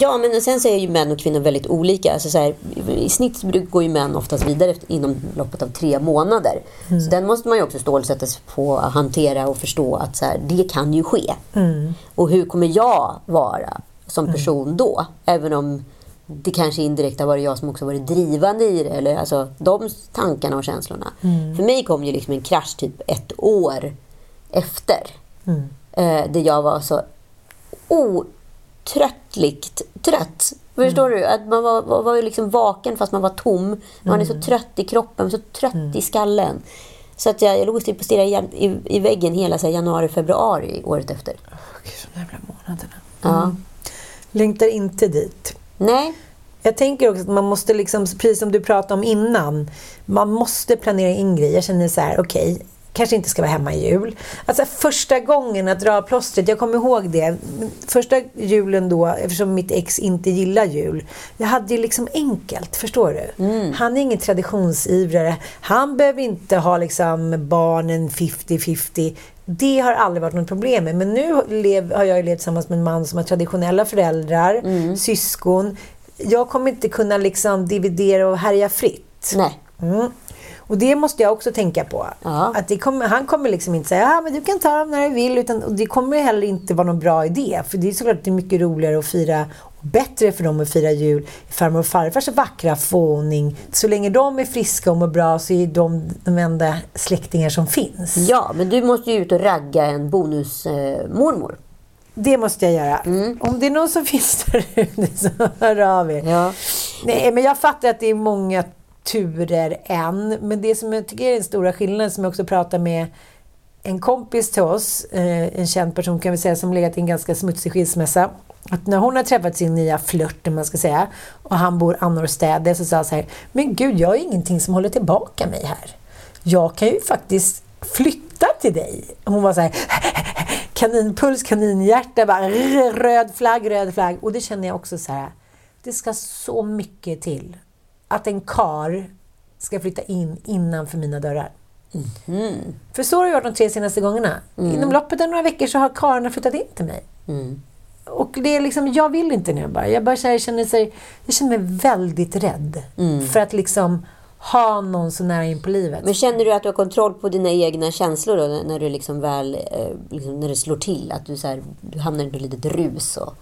Ja, men sen så är ju män och kvinnor väldigt olika. Alltså så här, I snitt går ju män oftast vidare inom loppet av tre månader. Mm. Så den måste man ju också stålsätta sig på att hantera och förstå att så här, det kan ju ske. Mm. Och hur kommer jag vara som mm. person mm. då? Även om det kanske indirekt har varit jag som också varit drivande i det. Eller, alltså, de tankarna och känslorna. Mm. För mig kom ju liksom en krasch typ ett år efter. Mm. Eh, där jag var så tröttligt trött. Förstår mm. du? Att man var, var, var liksom vaken fast man var tom. Man mm. är så mm. trött i kroppen, så trött mm. i skallen. Så att jag, jag låg typ och stirrade i, i, i väggen hela så här, januari, februari året efter. Okej, så jävla månaderna. Ja. Mm. Längtar inte dit. Nej. Jag tänker också att man måste, liksom, precis som du pratade om innan, man måste planera in grejer. Jag känner så här, okej, okay, kanske inte ska vara hemma i jul. Alltså första gången att dra plåstret, jag kommer ihåg det. Första julen då, eftersom mitt ex inte gillar jul. Jag hade ju liksom enkelt, förstår du? Mm. Han är ingen traditionsivrare. Han behöver inte ha liksom barnen 50-50. Det har aldrig varit något problem med. Men nu lev, har jag levt tillsammans med en man som har traditionella föräldrar, mm. syskon. Jag kommer inte kunna liksom dividera och härja fritt. Nej. Mm. Och det måste jag också tänka på. Ja. Att kommer, han kommer liksom inte säga att ah, du kan ta dem när du vill. Utan, och det kommer heller inte vara någon bra idé. För det är såklart det är mycket roligare att fira och bättre för dem att fira jul i farmor och farfars vackra fåning. Så länge de är friska och mår bra så är de de enda släktingar som finns. Ja, men du måste ju ut och ragga en bonusmormor. Eh, det måste jag göra. Mm. Om det är någon som finns där ute så hör av er. Ja. Nej, men jag fattar att det är många turer än. Men det som jag tycker är den stora skillnaden, som jag också pratar med en kompis till oss, eh, en känd person kan vi säga, som legat i en ganska smutsig skilsmässa. Att när hon har träffat sin nya flört, om man ska säga, och han bor annorstädes, så sa han så här, men gud, jag har ingenting som håller tillbaka mig här. Jag kan ju faktiskt flytta till dig. Hon var så här, kaninpuls, kaninhjärta, bara, röd flagg, röd flagg. Och det känner jag också så här, det ska så mycket till att en kar ska flytta in innanför mina dörrar. Mm. För så har det varit de tre senaste gångerna. Mm. Inom loppet av några veckor så har karlarna flyttat in till mig. Mm. Och det är liksom, jag vill inte nu bara. Jag bara här, känner, sig, jag känner mig väldigt rädd mm. för att liksom ha någon så nära in på livet. Men känner du att du har kontroll på dina egna känslor då, när du liksom väl eh, liksom när det slår till? Att du, så här, du hamnar i ett litet rus och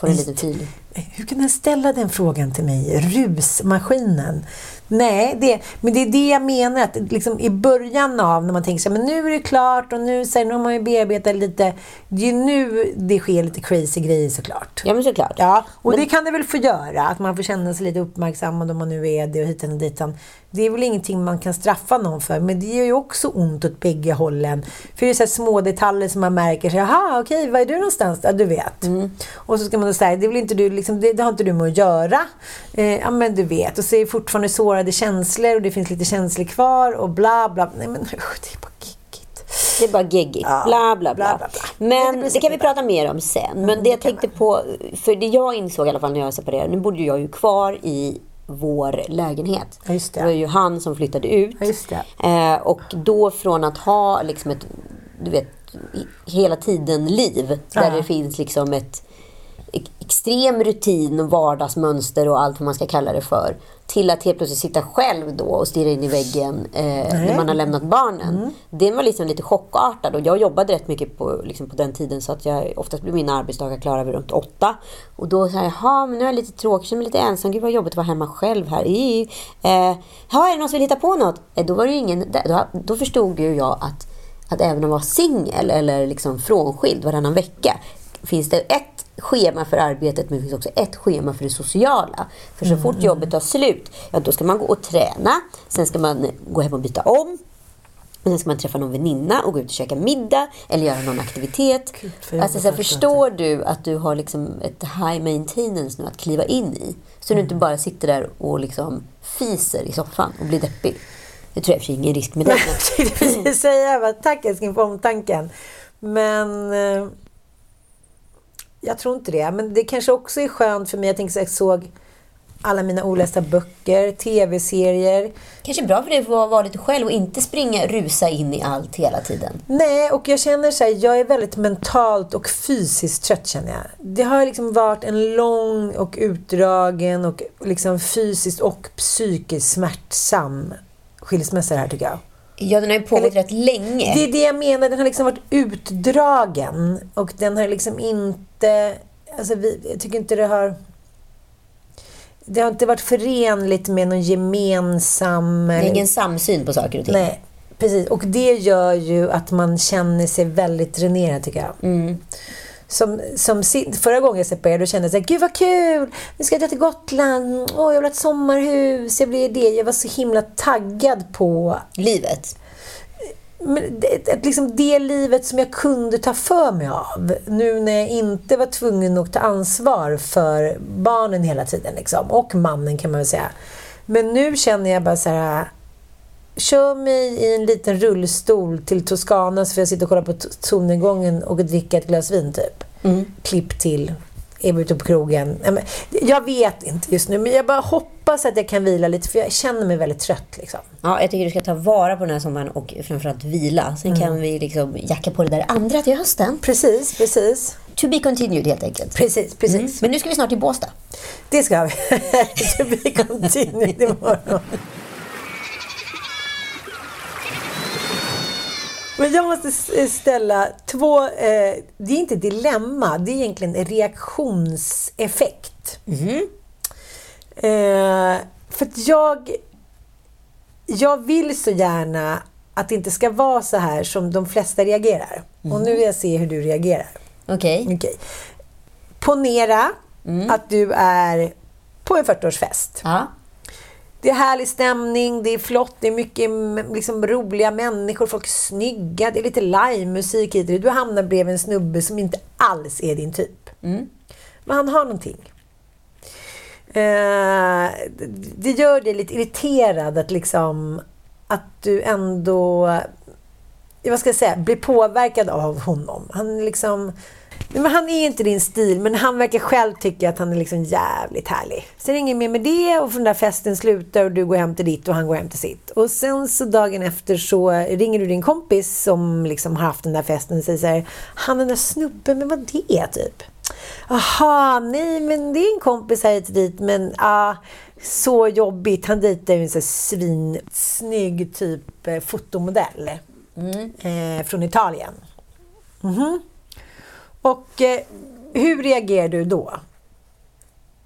får en liten feeling? Hur kan du ställa den frågan till mig? Rusmaskinen. Nej, det, men det är det jag menar. Att liksom I början av när man tänker så här, men nu är det klart och nu, så här, nu har man ju bearbetat lite. Det är nu det sker lite crazy grejer såklart. Ja, men såklart. Ja, och Men- det kan det väl få göra. Att man får känna sig lite uppmärksammad om man nu är det och hitan och ditan. Det är väl ingenting man kan straffa någon för. Men det gör ju också ont åt bägge hållen. För det är så små detaljer som man märker. Så, Jaha, okej, var är du någonstans? Ja, du vet. Och så ska man då säga, det, är väl inte du, liksom, det, det har inte du med att göra. Eh, ja, men du vet. Och så är det fortfarande sårade känslor och det finns lite känslor kvar och bla bla. Nej men usch, det är bara giggigt. Det är bara geggigt. Ja, Bla, bla, bla. bla, bla. Men Det det kan vi prata mer om sen. Men det jag tänkte på, för det jag insåg i alla fall när jag separerade, nu bodde jag ju kvar i vår lägenhet. Just det. det var ju han som flyttade ut. Eh, och då från att ha liksom ett, du vet, hela tiden-liv, där Ja. det finns liksom ett ex- extrem rutin och vardagsmönster och allt vad man ska kalla det för. Till att helt plötsligt sitta själv då och stirra in i väggen eh, när man har lämnat barnen. Mm. Den var liksom lite chockartad och jag jobbade rätt mycket på, liksom på den tiden så att jag oftast blev mina arbetsdagar klara vid runt åtta. Och då sa jag, jaha men nu är jag lite tråkig, känner mig lite ensam, gud vad jobbigt att vara hemma själv här. I, eh, ja, är det någon som vill hitta på något? Eh, då var det ingen. Då, då förstod ju jag att, att även om man var singel eller liksom frånskild varannan vecka finns det ett schema för arbetet men det finns också ett schema för det sociala. För så fort jobbet tar slut, ja då ska man gå och träna, sen ska man gå hem och byta om. Och sen ska man träffa någon väninna och gå ut och käka middag eller göra någon aktivitet. Gud, för alltså, så förstår du att du har liksom ett high maintenance nu att kliva in i? Så du inte bara sitter där och liksom fiser i soffan och blir deppig. Det tror jag för ingen risk med det. Jag tänkte precis säga tack älskling för omtanken. Men eh, jag tror inte det. Men det kanske också är skönt för mig. Jag tänker så jag såg alla mina olästa böcker, tv-serier. Kanske bra för dig att få vara lite själv och inte springa rusa in i allt hela tiden. Nej, och jag känner så här, jag är väldigt mentalt och fysiskt trött känner jag. Det har liksom varit en lång och utdragen och liksom fysiskt och psykiskt smärtsam skilsmässa här tycker jag. Ja, den har ju pågått Eller- rätt länge. Det är det jag menar, den har liksom varit utdragen och den har liksom inte... Alltså vi, jag tycker inte det har... Det har inte varit förenligt med någon gemensam... Det är ingen samsyn på saker och ting. Nej, precis. Och det gör ju att man känner sig väldigt dränerad, tycker jag. Mm. Som, som förra gången jag separerade, då kände jag så här, gud vad kul! Nu ska jag dra till Gotland. Åh, jag vill ha ett sommarhus. Jag blir det. Jag var så himla taggad på Livet. men det, det, liksom det livet som jag kunde ta för mig av. Nu när jag inte var tvungen att ta ansvar för barnen hela tiden. Liksom, och mannen kan man väl säga. Men nu känner jag bara så här. Kör mig i en liten rullstol till Toscana så får jag sitta och kolla på solnedgången och dricka ett glas vin typ. Klipp till. Är vi ute på krogen? Jag vet inte just nu, men jag bara hoppas att jag kan vila lite för jag känner mig väldigt trött. Liksom. Ja, jag tycker du ska ta vara på den här sommaren och framförallt vila. Sen Mm. kan vi liksom jacka på det där andra till hösten. Precis, precis. To be continued helt enkelt. Precis, precis. Men nu ska vi snart till Båstad. Det ska vi. to be continued imorgon. Men jag måste s- ställa två... Eh, det är inte dilemma, det är egentligen reaktionseffekt. Eh, för att jag... Jag vill så gärna att det inte ska vara så här som de flesta reagerar. Och nu vill jag se hur du reagerar. Okej. Okej. Ponera att du är på en 40-årsfest. Ja. Det är härlig stämning, det är flott, det är mycket mm, liksom, roliga människor, folk är snygga, det är lite livemusik hit. Du hamnar bredvid en snubbe som inte alls är din typ. Men han har någonting. Eh, det- gör dig lite irriterad att liksom att du ändå vad ska jag säga, blir påverkad av honom. Han är liksom... Men han är inte din stil, men han verkar själv tycka att han är liksom jävligt härlig. Sen är det inget mer med det och för den där festen slutar och du går hem till ditt och han går hem till sitt. Och sen så dagen efter så ringer du din kompis som liksom har haft den där festen och säger så här, han den där snubben, men vad det typ? Jaha, nej men det är en kompis här hit och dit men ja, Så jobbigt. Han dejtar ju en sån svinsnygg typ eh, fotomodell. Eh, från Italien. Mhm. Och eh, hur reagerar du då?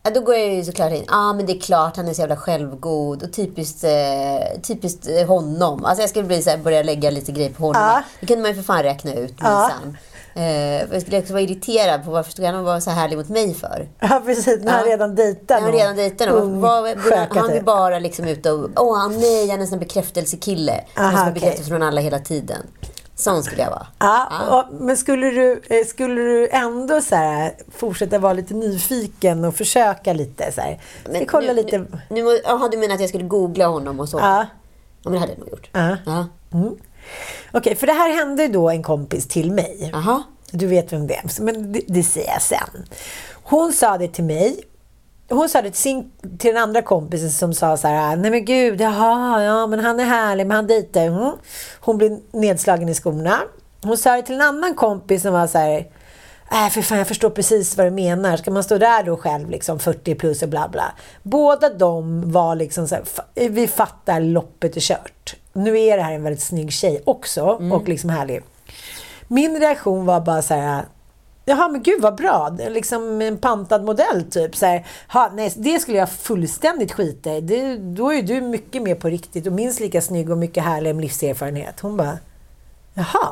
Ja, då går jag ju såklart in. Ja, ah, men det är klart han är så jävla självgod och typiskt, eh, typiskt eh, honom. Alltså jag skulle bli så här, börja lägga lite grejer på honom. Ja. Det kunde man ju för fan räkna ut Ja. minsann. Eh, jag skulle också vara irriterad på varför stod han och var så härlig mot mig för? Ja, precis. När han Ja. redan dejtar han någon redan dejtar någon. sköka Han vill typ. bara liksom ut och... Åh, han, nej, han är en sån bekräftelsekille. Han Aha, ska ha okej. bekräftelse från alla hela tiden. Sån skulle jag vara. Ja, och, men skulle du, eh, skulle du ändå så här, fortsätta vara lite nyfiken och försöka lite? Så här, Men kolla nu, lite? Nu, nu, jaha, du menar att jag skulle googla honom och så? Ja. Ja, men det hade jag nog gjort. Ja. Ja. Okej, för det här hände då en kompis till mig. Jaha. Du vet vem det är, men det, det säger jag sen. Hon sa det till mig. Hon sa det till, sin, till den andra kompisen som sa så här, nej men gud, jaha, ja men han är härlig, men han dejtar. Mm. Hon blev nedslagen i skorna. Hon sa det till en annan kompis som var så här, äh, för fan jag förstår precis vad du menar. Ska man stå där då själv, liksom 40 plus och bla bla. Båda de var liksom så här, vi fattar loppet är kört. Nu är det här en väldigt snygg tjej också och liksom härlig. Min reaktion var bara så här. Jaha, men gud vad bra. Liksom en pantad modell typ. Så här, ha, nej, det skulle jag fullständigt skita i. Det, då är du mycket mer på riktigt och minst lika snygg och mycket härligare med livserfarenhet. Hon bara, jaha.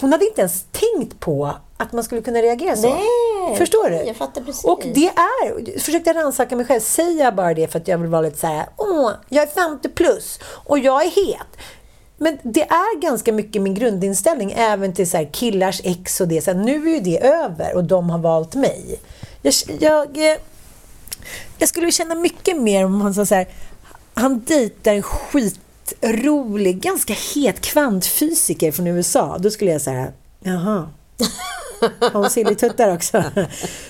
Hon hade inte ens tänkt på att man skulle kunna reagera så. Nej, Förstår du? jag fattar precis. Och det är, försökte rannsaka mig själv, säger jag bara det för att jag vill vara lite så här, åh, jag är 50 plus och jag är het. Men det är ganska mycket min grundinställning även till så här killars ex och det. Så här, nu är ju det över och de har valt mig. Jag, jag, eh, jag skulle känna mycket mer om han sa så här, han dejtar en skitrolig, ganska het kvantfysiker från USA. Då skulle jag säga, jaha. Har hon sillituttar också?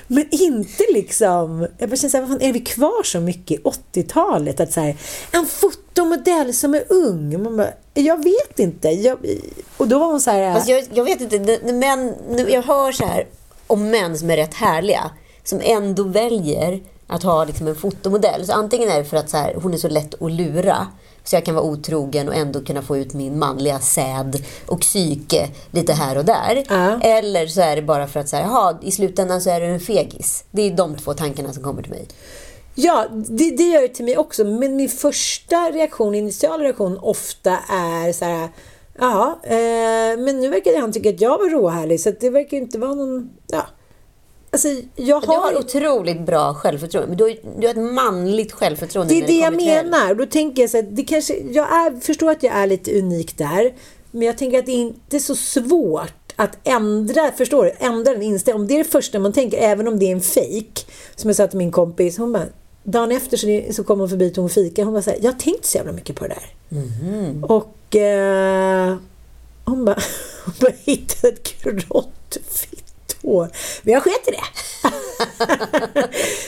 Men inte liksom... Jag bara känner så här, vad fan, är vi kvar så mycket i 80-talet? Att så här, en fotomodell som är ung. Man bara, jag vet inte. Jag, och då var hon så här... Fast jag, jag vet inte, men jag hör så här om män som är rätt härliga. Som ändå väljer att ha liksom en fotomodell. Så antingen är det för att så här, hon är så lätt att lura. Så jag kan vara otrogen och ändå kunna få ut min manliga säd och psyke lite här och där. Ja. Eller så är det bara för att så här, jaha, i slutändan så är du en fegis. Det är de två tankarna som kommer till mig. Ja, det, det gör det till mig också. Men min första reaktion, initiala reaktion, ofta är så här... Ja, eh, men nu verkar han tycka att jag var råhärlig, så det verkar inte vara någon... Ja. Alltså, jag Du har har... otroligt bra självförtroende. Men du har, du har ett manligt självförtroende Det är det jag till menar. Då tänker jag så att det kanske, jag är, förstår att jag är lite unik där. Men jag tänker att det är inte så svårt att ändra, förstår du? Ändra den inställningen. Om det är det första man tänker, även om det är en fake Som jag sa till min kompis, hon bara, dagen efter så, så kom hon förbi tog en fika. Hon bara så här, jag har tänkt så jävla mycket på det där. Mhm. Och eh, hon bara, hon bara hittade ett grått hår. Men jag sket i det.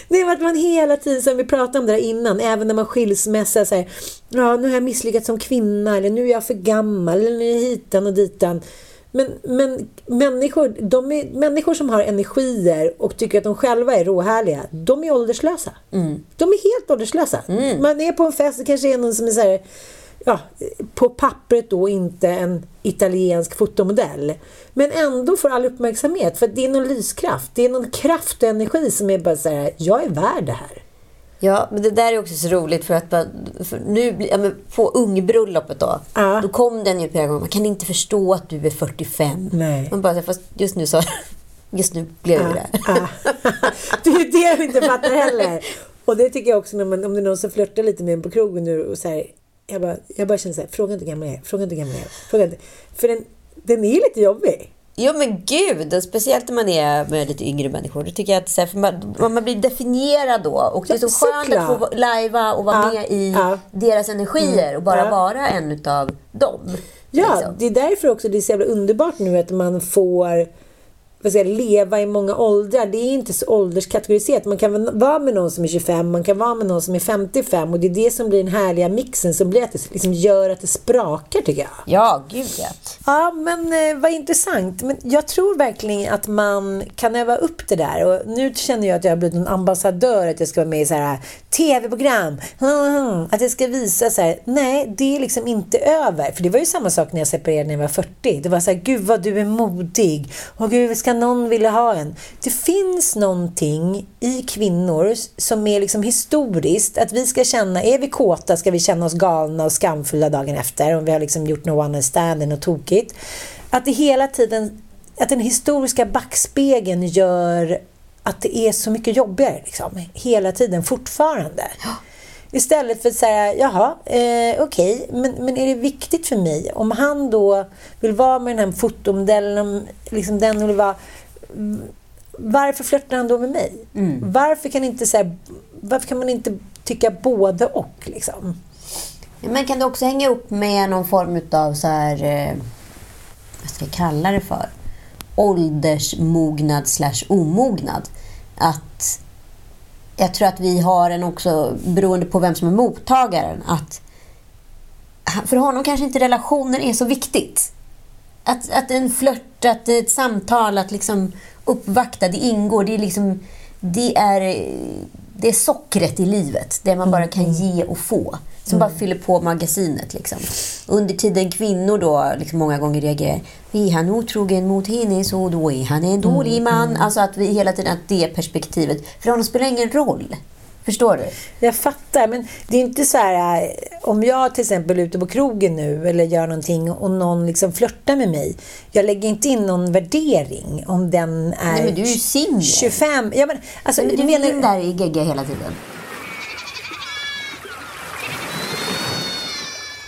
det var att man hela tiden, som vi pratade om det där innan, även när man skilsmässa säger ja nu har jag misslyckats som kvinna, eller nu är jag för gammal, eller nu är jag hitan och ditan. Men, men människor, de är, människor som har energier och tycker att de själva är råhärliga, de är ålderslösa. De är helt ålderslösa. Man är på en fest, det kanske är någon som är så här, ja, på pappret då inte en italiensk fotomodell. Men ändå får all uppmärksamhet för det är någon lyskraft. Det är någon kraft och energi som är bara så här, jag är värd det här. Ja, men det där är också så roligt för att man, för nu, ja, på ungbröllopet då, Ja. då kom den ju flera gånger. Man kan inte förstå att du är 45. Nej. Man bara, fast just nu så, just nu blev jag det. Ja. Det är det jag inte fattar heller. Och det tycker jag också när man, om det är någon som flörtar lite med en på krogen nu och så här, jag bara, jag bara känner så här, fråga inte hur gammal jag är, fråga inte hur gammal jag är. Fråga inte. För den, den är lite jobbig. Jo men gud, speciellt när man är med lite yngre människor. Då tycker jag att så här, för man, man blir definierad då. Och det är så Ja, skönt att få lajva och vara Ja, med i ja. deras energier och bara Ja. vara en utav dem. Ja, liksom. det är därför också det är så jävla underbart nu att man får vad ska jag, leva i många åldrar. Det är inte så ålderskategoriserat. Man kan vara med någon som är 25, man kan vara med någon som är 55 och det är det som blir den härliga mixen som blir att det liksom gör att det sprakar tycker jag. Ja, gud ja. Ja, men eh, vad intressant. Men jag tror verkligen att man kan öva upp det där. Och nu känner jag att jag har blivit en ambassadör, att jag ska vara med i så här tv-program. Att jag ska visa så här, nej, det är liksom inte över. För det var ju samma sak när jag separerade när jag var 40. Det var så här, gud vad du är modig. Och gud, ska någon ville ha en? Det finns någonting i kvinnor som är liksom historiskt. Att vi ska känna, är vi kåta ska vi känna oss galna och skamfulla dagen efter. Om vi har liksom gjort något one stand och tokigt. Att det hela tiden, att den historiska backspegeln gör att det är så mycket jobbigare liksom, hela tiden fortfarande. Istället för att säga, jaha, eh, okej, okay, men, men är det viktigt för mig? Om han då vill vara med den här fotomodellen, liksom den vill vara... Varför flörtar han då med mig? Mm. Varför, kan inte, så här, varför kan man inte tycka både och? Liksom? Men kan det också hänga upp med någon form av så här... Eh, vad ska jag kalla det för? Åldersmognad slash omognad. Att jag tror att vi har en också, beroende på vem som är mottagaren, att för honom kanske inte relationen är så viktigt. Att, att en flört, att ett samtal, att liksom uppvakta, det ingår. Det är, liksom, det är, det är sockret i livet. Det man bara kan ge och få. Som bara fyller på magasinet. Liksom. Under tiden kvinnor då liksom många gånger reagerar. Är han otrogen mot henne så då är han en dålig mm, man. Mm. Alltså att vi hela tiden att det perspektivet. För honom spelar ingen roll. Förstår du? Jag fattar, men det är inte så här eh, om jag till exempel är ute på krogen nu eller gör någonting och någon liksom flörtar med mig. Jag lägger inte in någon värdering om den är, Nej, men du är ju singel. 25. Ja, men, alltså, men du menar... in där i gegga hela tiden.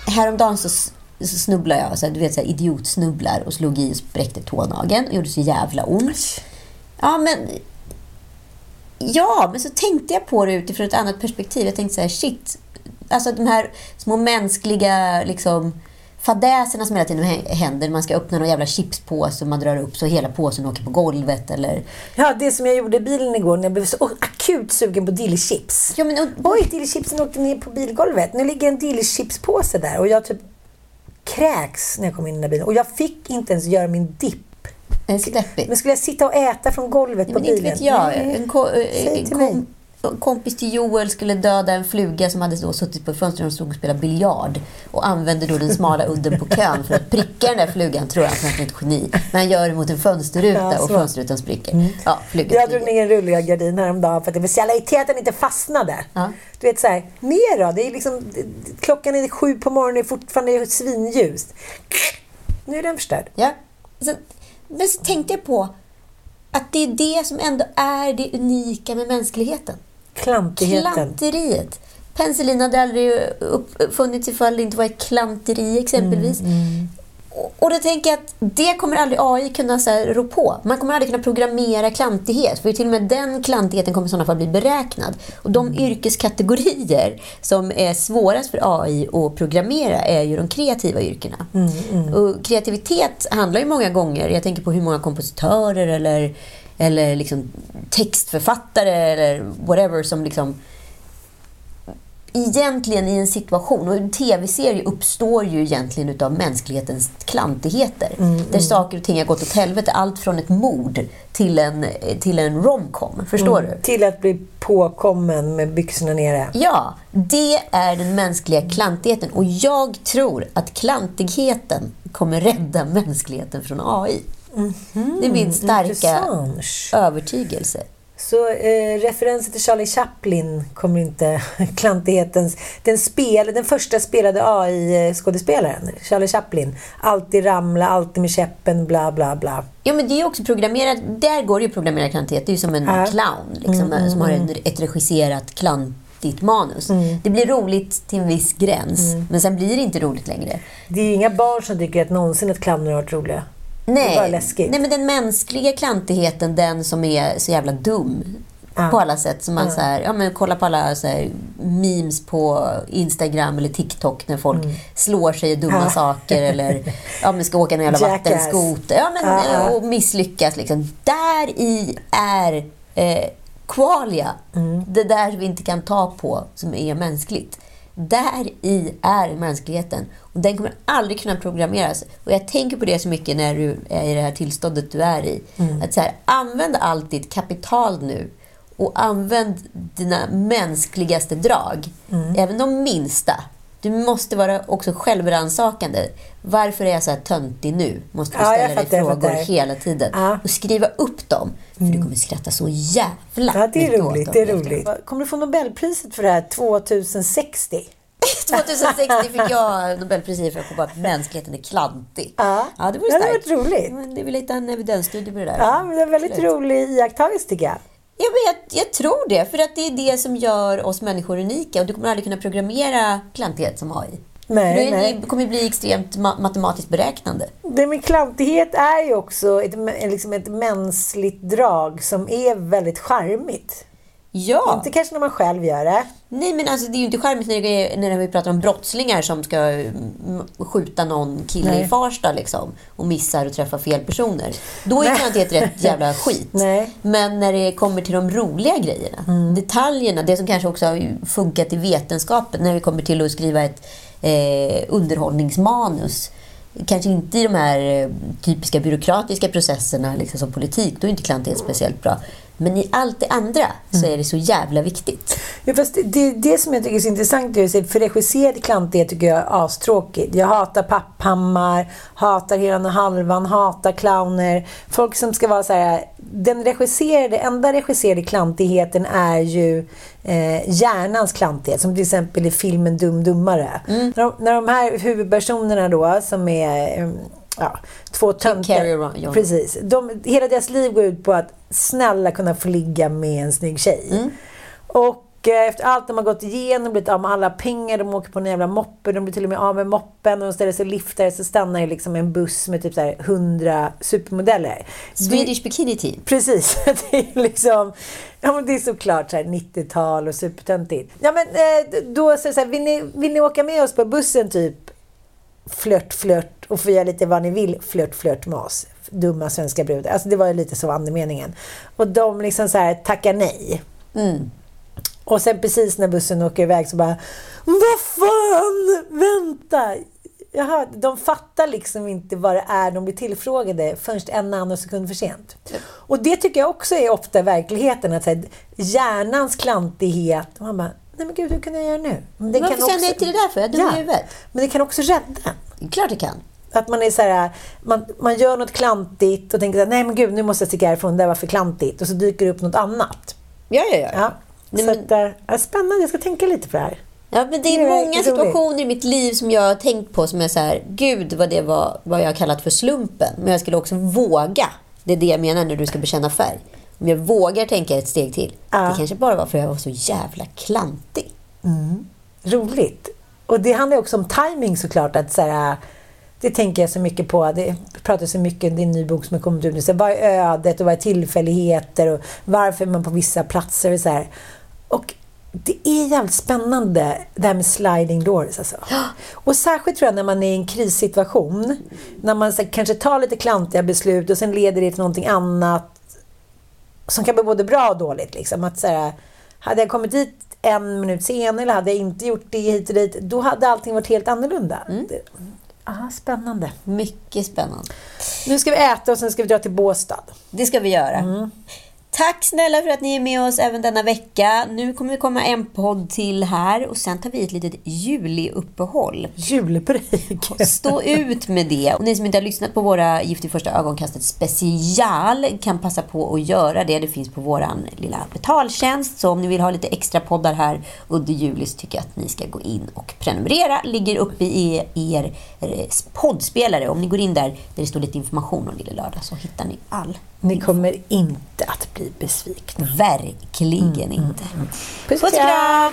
Häromdagen så, så snubblade jag, så här, du vet så här, idiotsnubblar och slog i och spräckte tånageln. Det gjorde så jävla ont. Ja, men... Ja, men så tänkte jag på det utifrån ett annat perspektiv. Jag tänkte så här, shit. Alltså de här små mänskliga liksom, fadäserna som hela tiden händer. Man ska öppna någon jävla chipspåse och man drar upp så hela påsen åker på golvet. Eller... Ja, det som jag gjorde i bilen igår när jag blev så akut sugen på dillchips. Ja, men, och... Oj, dillchipsen åkte ner på bilgolvet. Nu ligger en dillchipspåse där och jag typ kräks när jag kom in i den där bilen. Och jag fick inte ens göra min dipp. Men skulle jag sitta och äta från golvet ja, på bilen? Inte vet jag. En, ko en, kom kompis till Joel skulle döda en fluga som hade då suttit på fönstret och stod och spelade biljard. Och använde då den smala udden på kön för att pricka den där flugan, tror han, för att han är ett geni. Men han gör det mot en fönsterruta ja, och fönsterrutan spricker. Mm. Ja, jag drog ner en rullgardin häromdagen för att den inte fastnade. Ja. Du vet så här, ner då. Det är liksom, klockan är sju på morgonen och fortfarande svinljust. Nu är den förstörd. Ja. Så, men så tänkte jag på att det är det som ändå är det unika med mänskligheten. Klantigheten. Klanteriet. Penicillin hade aldrig uppfunnits ifall det inte var ett klanteri exempelvis. Mm, mm. Och då tänker jag att det kommer aldrig AI kunna så här, rå på. Man kommer aldrig kunna programmera klantighet. För till och med den klantigheten kommer i sådana fall bli beräknad. Och de mm. yrkeskategorier som är svårast för AI att programmera är ju de kreativa yrkena. Mm, mm. Och kreativitet handlar ju många gånger, jag tänker på hur många kompositörer eller eller liksom textförfattare eller whatever som liksom egentligen i en situation, och en tv-serie uppstår ju egentligen utav mänsklighetens klantigheter. Mm, där mm. saker och ting har gått åt helvete. Allt från ett mord till en, till en romcom. Förstår mm, du? Till att bli påkommen med byxorna nere. Ja, det är den mänskliga klantigheten. Och jag tror att klantigheten kommer rädda mänskligheten från AI. Mm -hmm, det är min starka intressant. övertygelse. Så eh, referenser till Charlie Chaplin kommer inte klantighetens... Den, spel, den första spelade AI-skådespelaren, Charlie Chaplin. Alltid ramla, alltid med käppen, bla bla bla. Ja, men det är också programmerat. Där går det ju att programmera klantighet. Det är ju som en äh. clown liksom, mm, som har en, mm. ett regisserat klantigt manus. Mm. Det blir roligt till en viss gräns, mm. men sen blir det inte roligt längre. Det är ju inga barn som tycker att någonsin att clowner har varit roliga. Nej, nej, men den mänskliga klantigheten, den som är så jävla dum. på alla sätt. Som man så här, ja, men kolla på alla så här, memes på Instagram eller TikTok när folk slår sig i dumma saker eller ja, men ska åka en jävla Jackass. vattenskoter ja, men, Ja, ja. och misslyckas. Liksom. Där i är eh, qualia. Det där vi inte kan ta på som är mänskligt. Där i är mänskligheten. Och den kommer aldrig kunna programmeras. Och jag tänker på det så mycket när du är i det här tillståndet du är i. Att så här, använd allt ditt kapital nu. Och använd dina mänskligaste drag. Även de minsta. Du måste vara också självrannsakande. Varför är jag så här töntig nu? Måste du Ja, ställa dig fattar, jag frågor hela tiden. Ja. Och skriva upp dem. För du kommer skratta så jävla Ja, det är roligt. Det är roligt. Kommer du få Nobelpriset för det här 2060? 2060 fick jag Nobelpriset för att att mänskligheten är klantig. Ja. ja det vore Det hade starkt. varit roligt. Men det vill hitta en evidensstudie på det där. Ja, men det är en väldigt Absolut. rolig iakttagelse tycker jag. Ja, men jag, jag tror det, för att det är det som gör oss människor unika. Och du kommer aldrig kunna programmera klantighet som AI. Nej, det, nej. det kommer bli extremt ma- matematiskt beräknande. Det med klantighet är ju också ett, liksom ett mänskligt drag som är väldigt charmigt. Ja! Inte kanske när man själv gör det. Nej, men alltså, det är ju inte charmigt när, det är, när vi pratar om brottslingar som ska mm, skjuta någon kille Nej. i Farsta liksom, och missar och träffar fel personer. Då är klantighet rätt jävla skit. Nej. Mm. Men när det kommer till de roliga grejerna, detaljerna, det som kanske också har funkat i vetenskapen, när vi kommer till att skriva ett eh, underhållningsmanus. Kanske inte i de här eh, typiska byråkratiska processerna liksom som politik, då är inte klantighet speciellt bra. Men i allt det andra Mm. så är det så jävla viktigt. Ja, fast det, det, det som jag tycker är så intressant är för regisserad klantighet tycker jag är astråkigt. Jag hatar Papphammar, hatar Helan och Halvan, hatar clowner. Folk som ska vara så här... Den regisserade, enda regisserade klantigheten är ju eh, hjärnans klantighet. Som till exempel i filmen Dum Dummare. När, de, när de här huvudpersonerna då, som är... Ja, två töntar. Precis. De, hela deras liv går ut på att snälla kunna få ligga med en snygg tjej. Och eh, efter allt de har gått igenom, blivit av med alla pengar, de åker på en jävla moppe, de blir till och med av med moppen och de ställer sig och liftar så stannar det liksom en buss med typ så här 100 supermodeller. Swedish Bikini Team. Precis. Det är liksom... Ja, men det är såklart så här 90-tal och supertöntigt. Ja, men eh, då så, så här, vill ni, vill ni åka med oss på bussen typ flört, flört och få göra lite vad ni vill flört, flört med oss. Dumma svenska brudar. Alltså det var ju lite så andemeningen. Och de liksom så här tackar nej. Och sen precis när bussen åker iväg så bara Vad fan! Vänta! Jaha, de fattar liksom inte vad det är de blir tillfrågade förrän en nanosekund för sent. Och det tycker jag också är ofta verkligheten. Att så här, hjärnans klantighet. Man bara, nej men gud, hur kan jag göra nu? Men det Varför säger jag nej till det där för? Jag är dum i huvudet. Men det kan också rädda. Klart det kan. Att man är så här, man, man gör något klantigt och tänker så här, nej men gud, nu måste jag sticka härifrån, det var för klantigt. Och så dyker det upp något annat. Ja, ja, ja. Ja. Nej, så men- att, äh, ja, spännande, jag ska tänka lite på det här. Ja, men det Det är är många situationer i mitt liv som jag har tänkt på som är så här, gud vad det var vad jag har kallat för slumpen. Men jag skulle också våga. Det är det jag menar när du ska bekänna färg. Om jag vågar tänka ett steg till. Ja. Det kanske bara var för att jag var så jävla klantig. Roligt. Och det handlar också om timing såklart. Att så här, det tänker jag så mycket på. Det pratar så mycket, är en ny bok som har kommit ut nu. Så här, vad är ödet och vad är tillfälligheter och varför är man på vissa platser och så här. Och det är jävligt spännande det här med sliding doors. Alltså. Och särskilt tror jag när man är i en krissituation. När man så här, kanske tar lite klantiga beslut och sen leder det till någonting annat som kan bli både bra och dåligt. Liksom. Att, så här, hade jag kommit dit en minut senare eller hade jag inte gjort det hit och dit, då hade allting varit helt annorlunda. Det, aha, spännande. Mycket spännande. Nu ska vi äta och sen ska vi dra till Båstad. Det ska vi göra. Mm. Tack snälla för att ni är med oss även denna vecka. Nu kommer det komma en podd till här och sen tar vi ett litet juliuppehåll. Julbreak. Stå ut med det. Och ni som inte har lyssnat på våra Gift i första ögonkastet special kan passa på att göra det. Det finns på vår lilla betaltjänst. Så om ni vill ha lite extra poddar här under juli så tycker jag att ni ska gå in och prenumerera. Ligger uppe i er, er poddspelare. Om ni går in där där det står lite information om Lille Lördag så hittar ni all. Ni kommer inte att bli besvikna. Verkligen inte. Puss Puss och kram!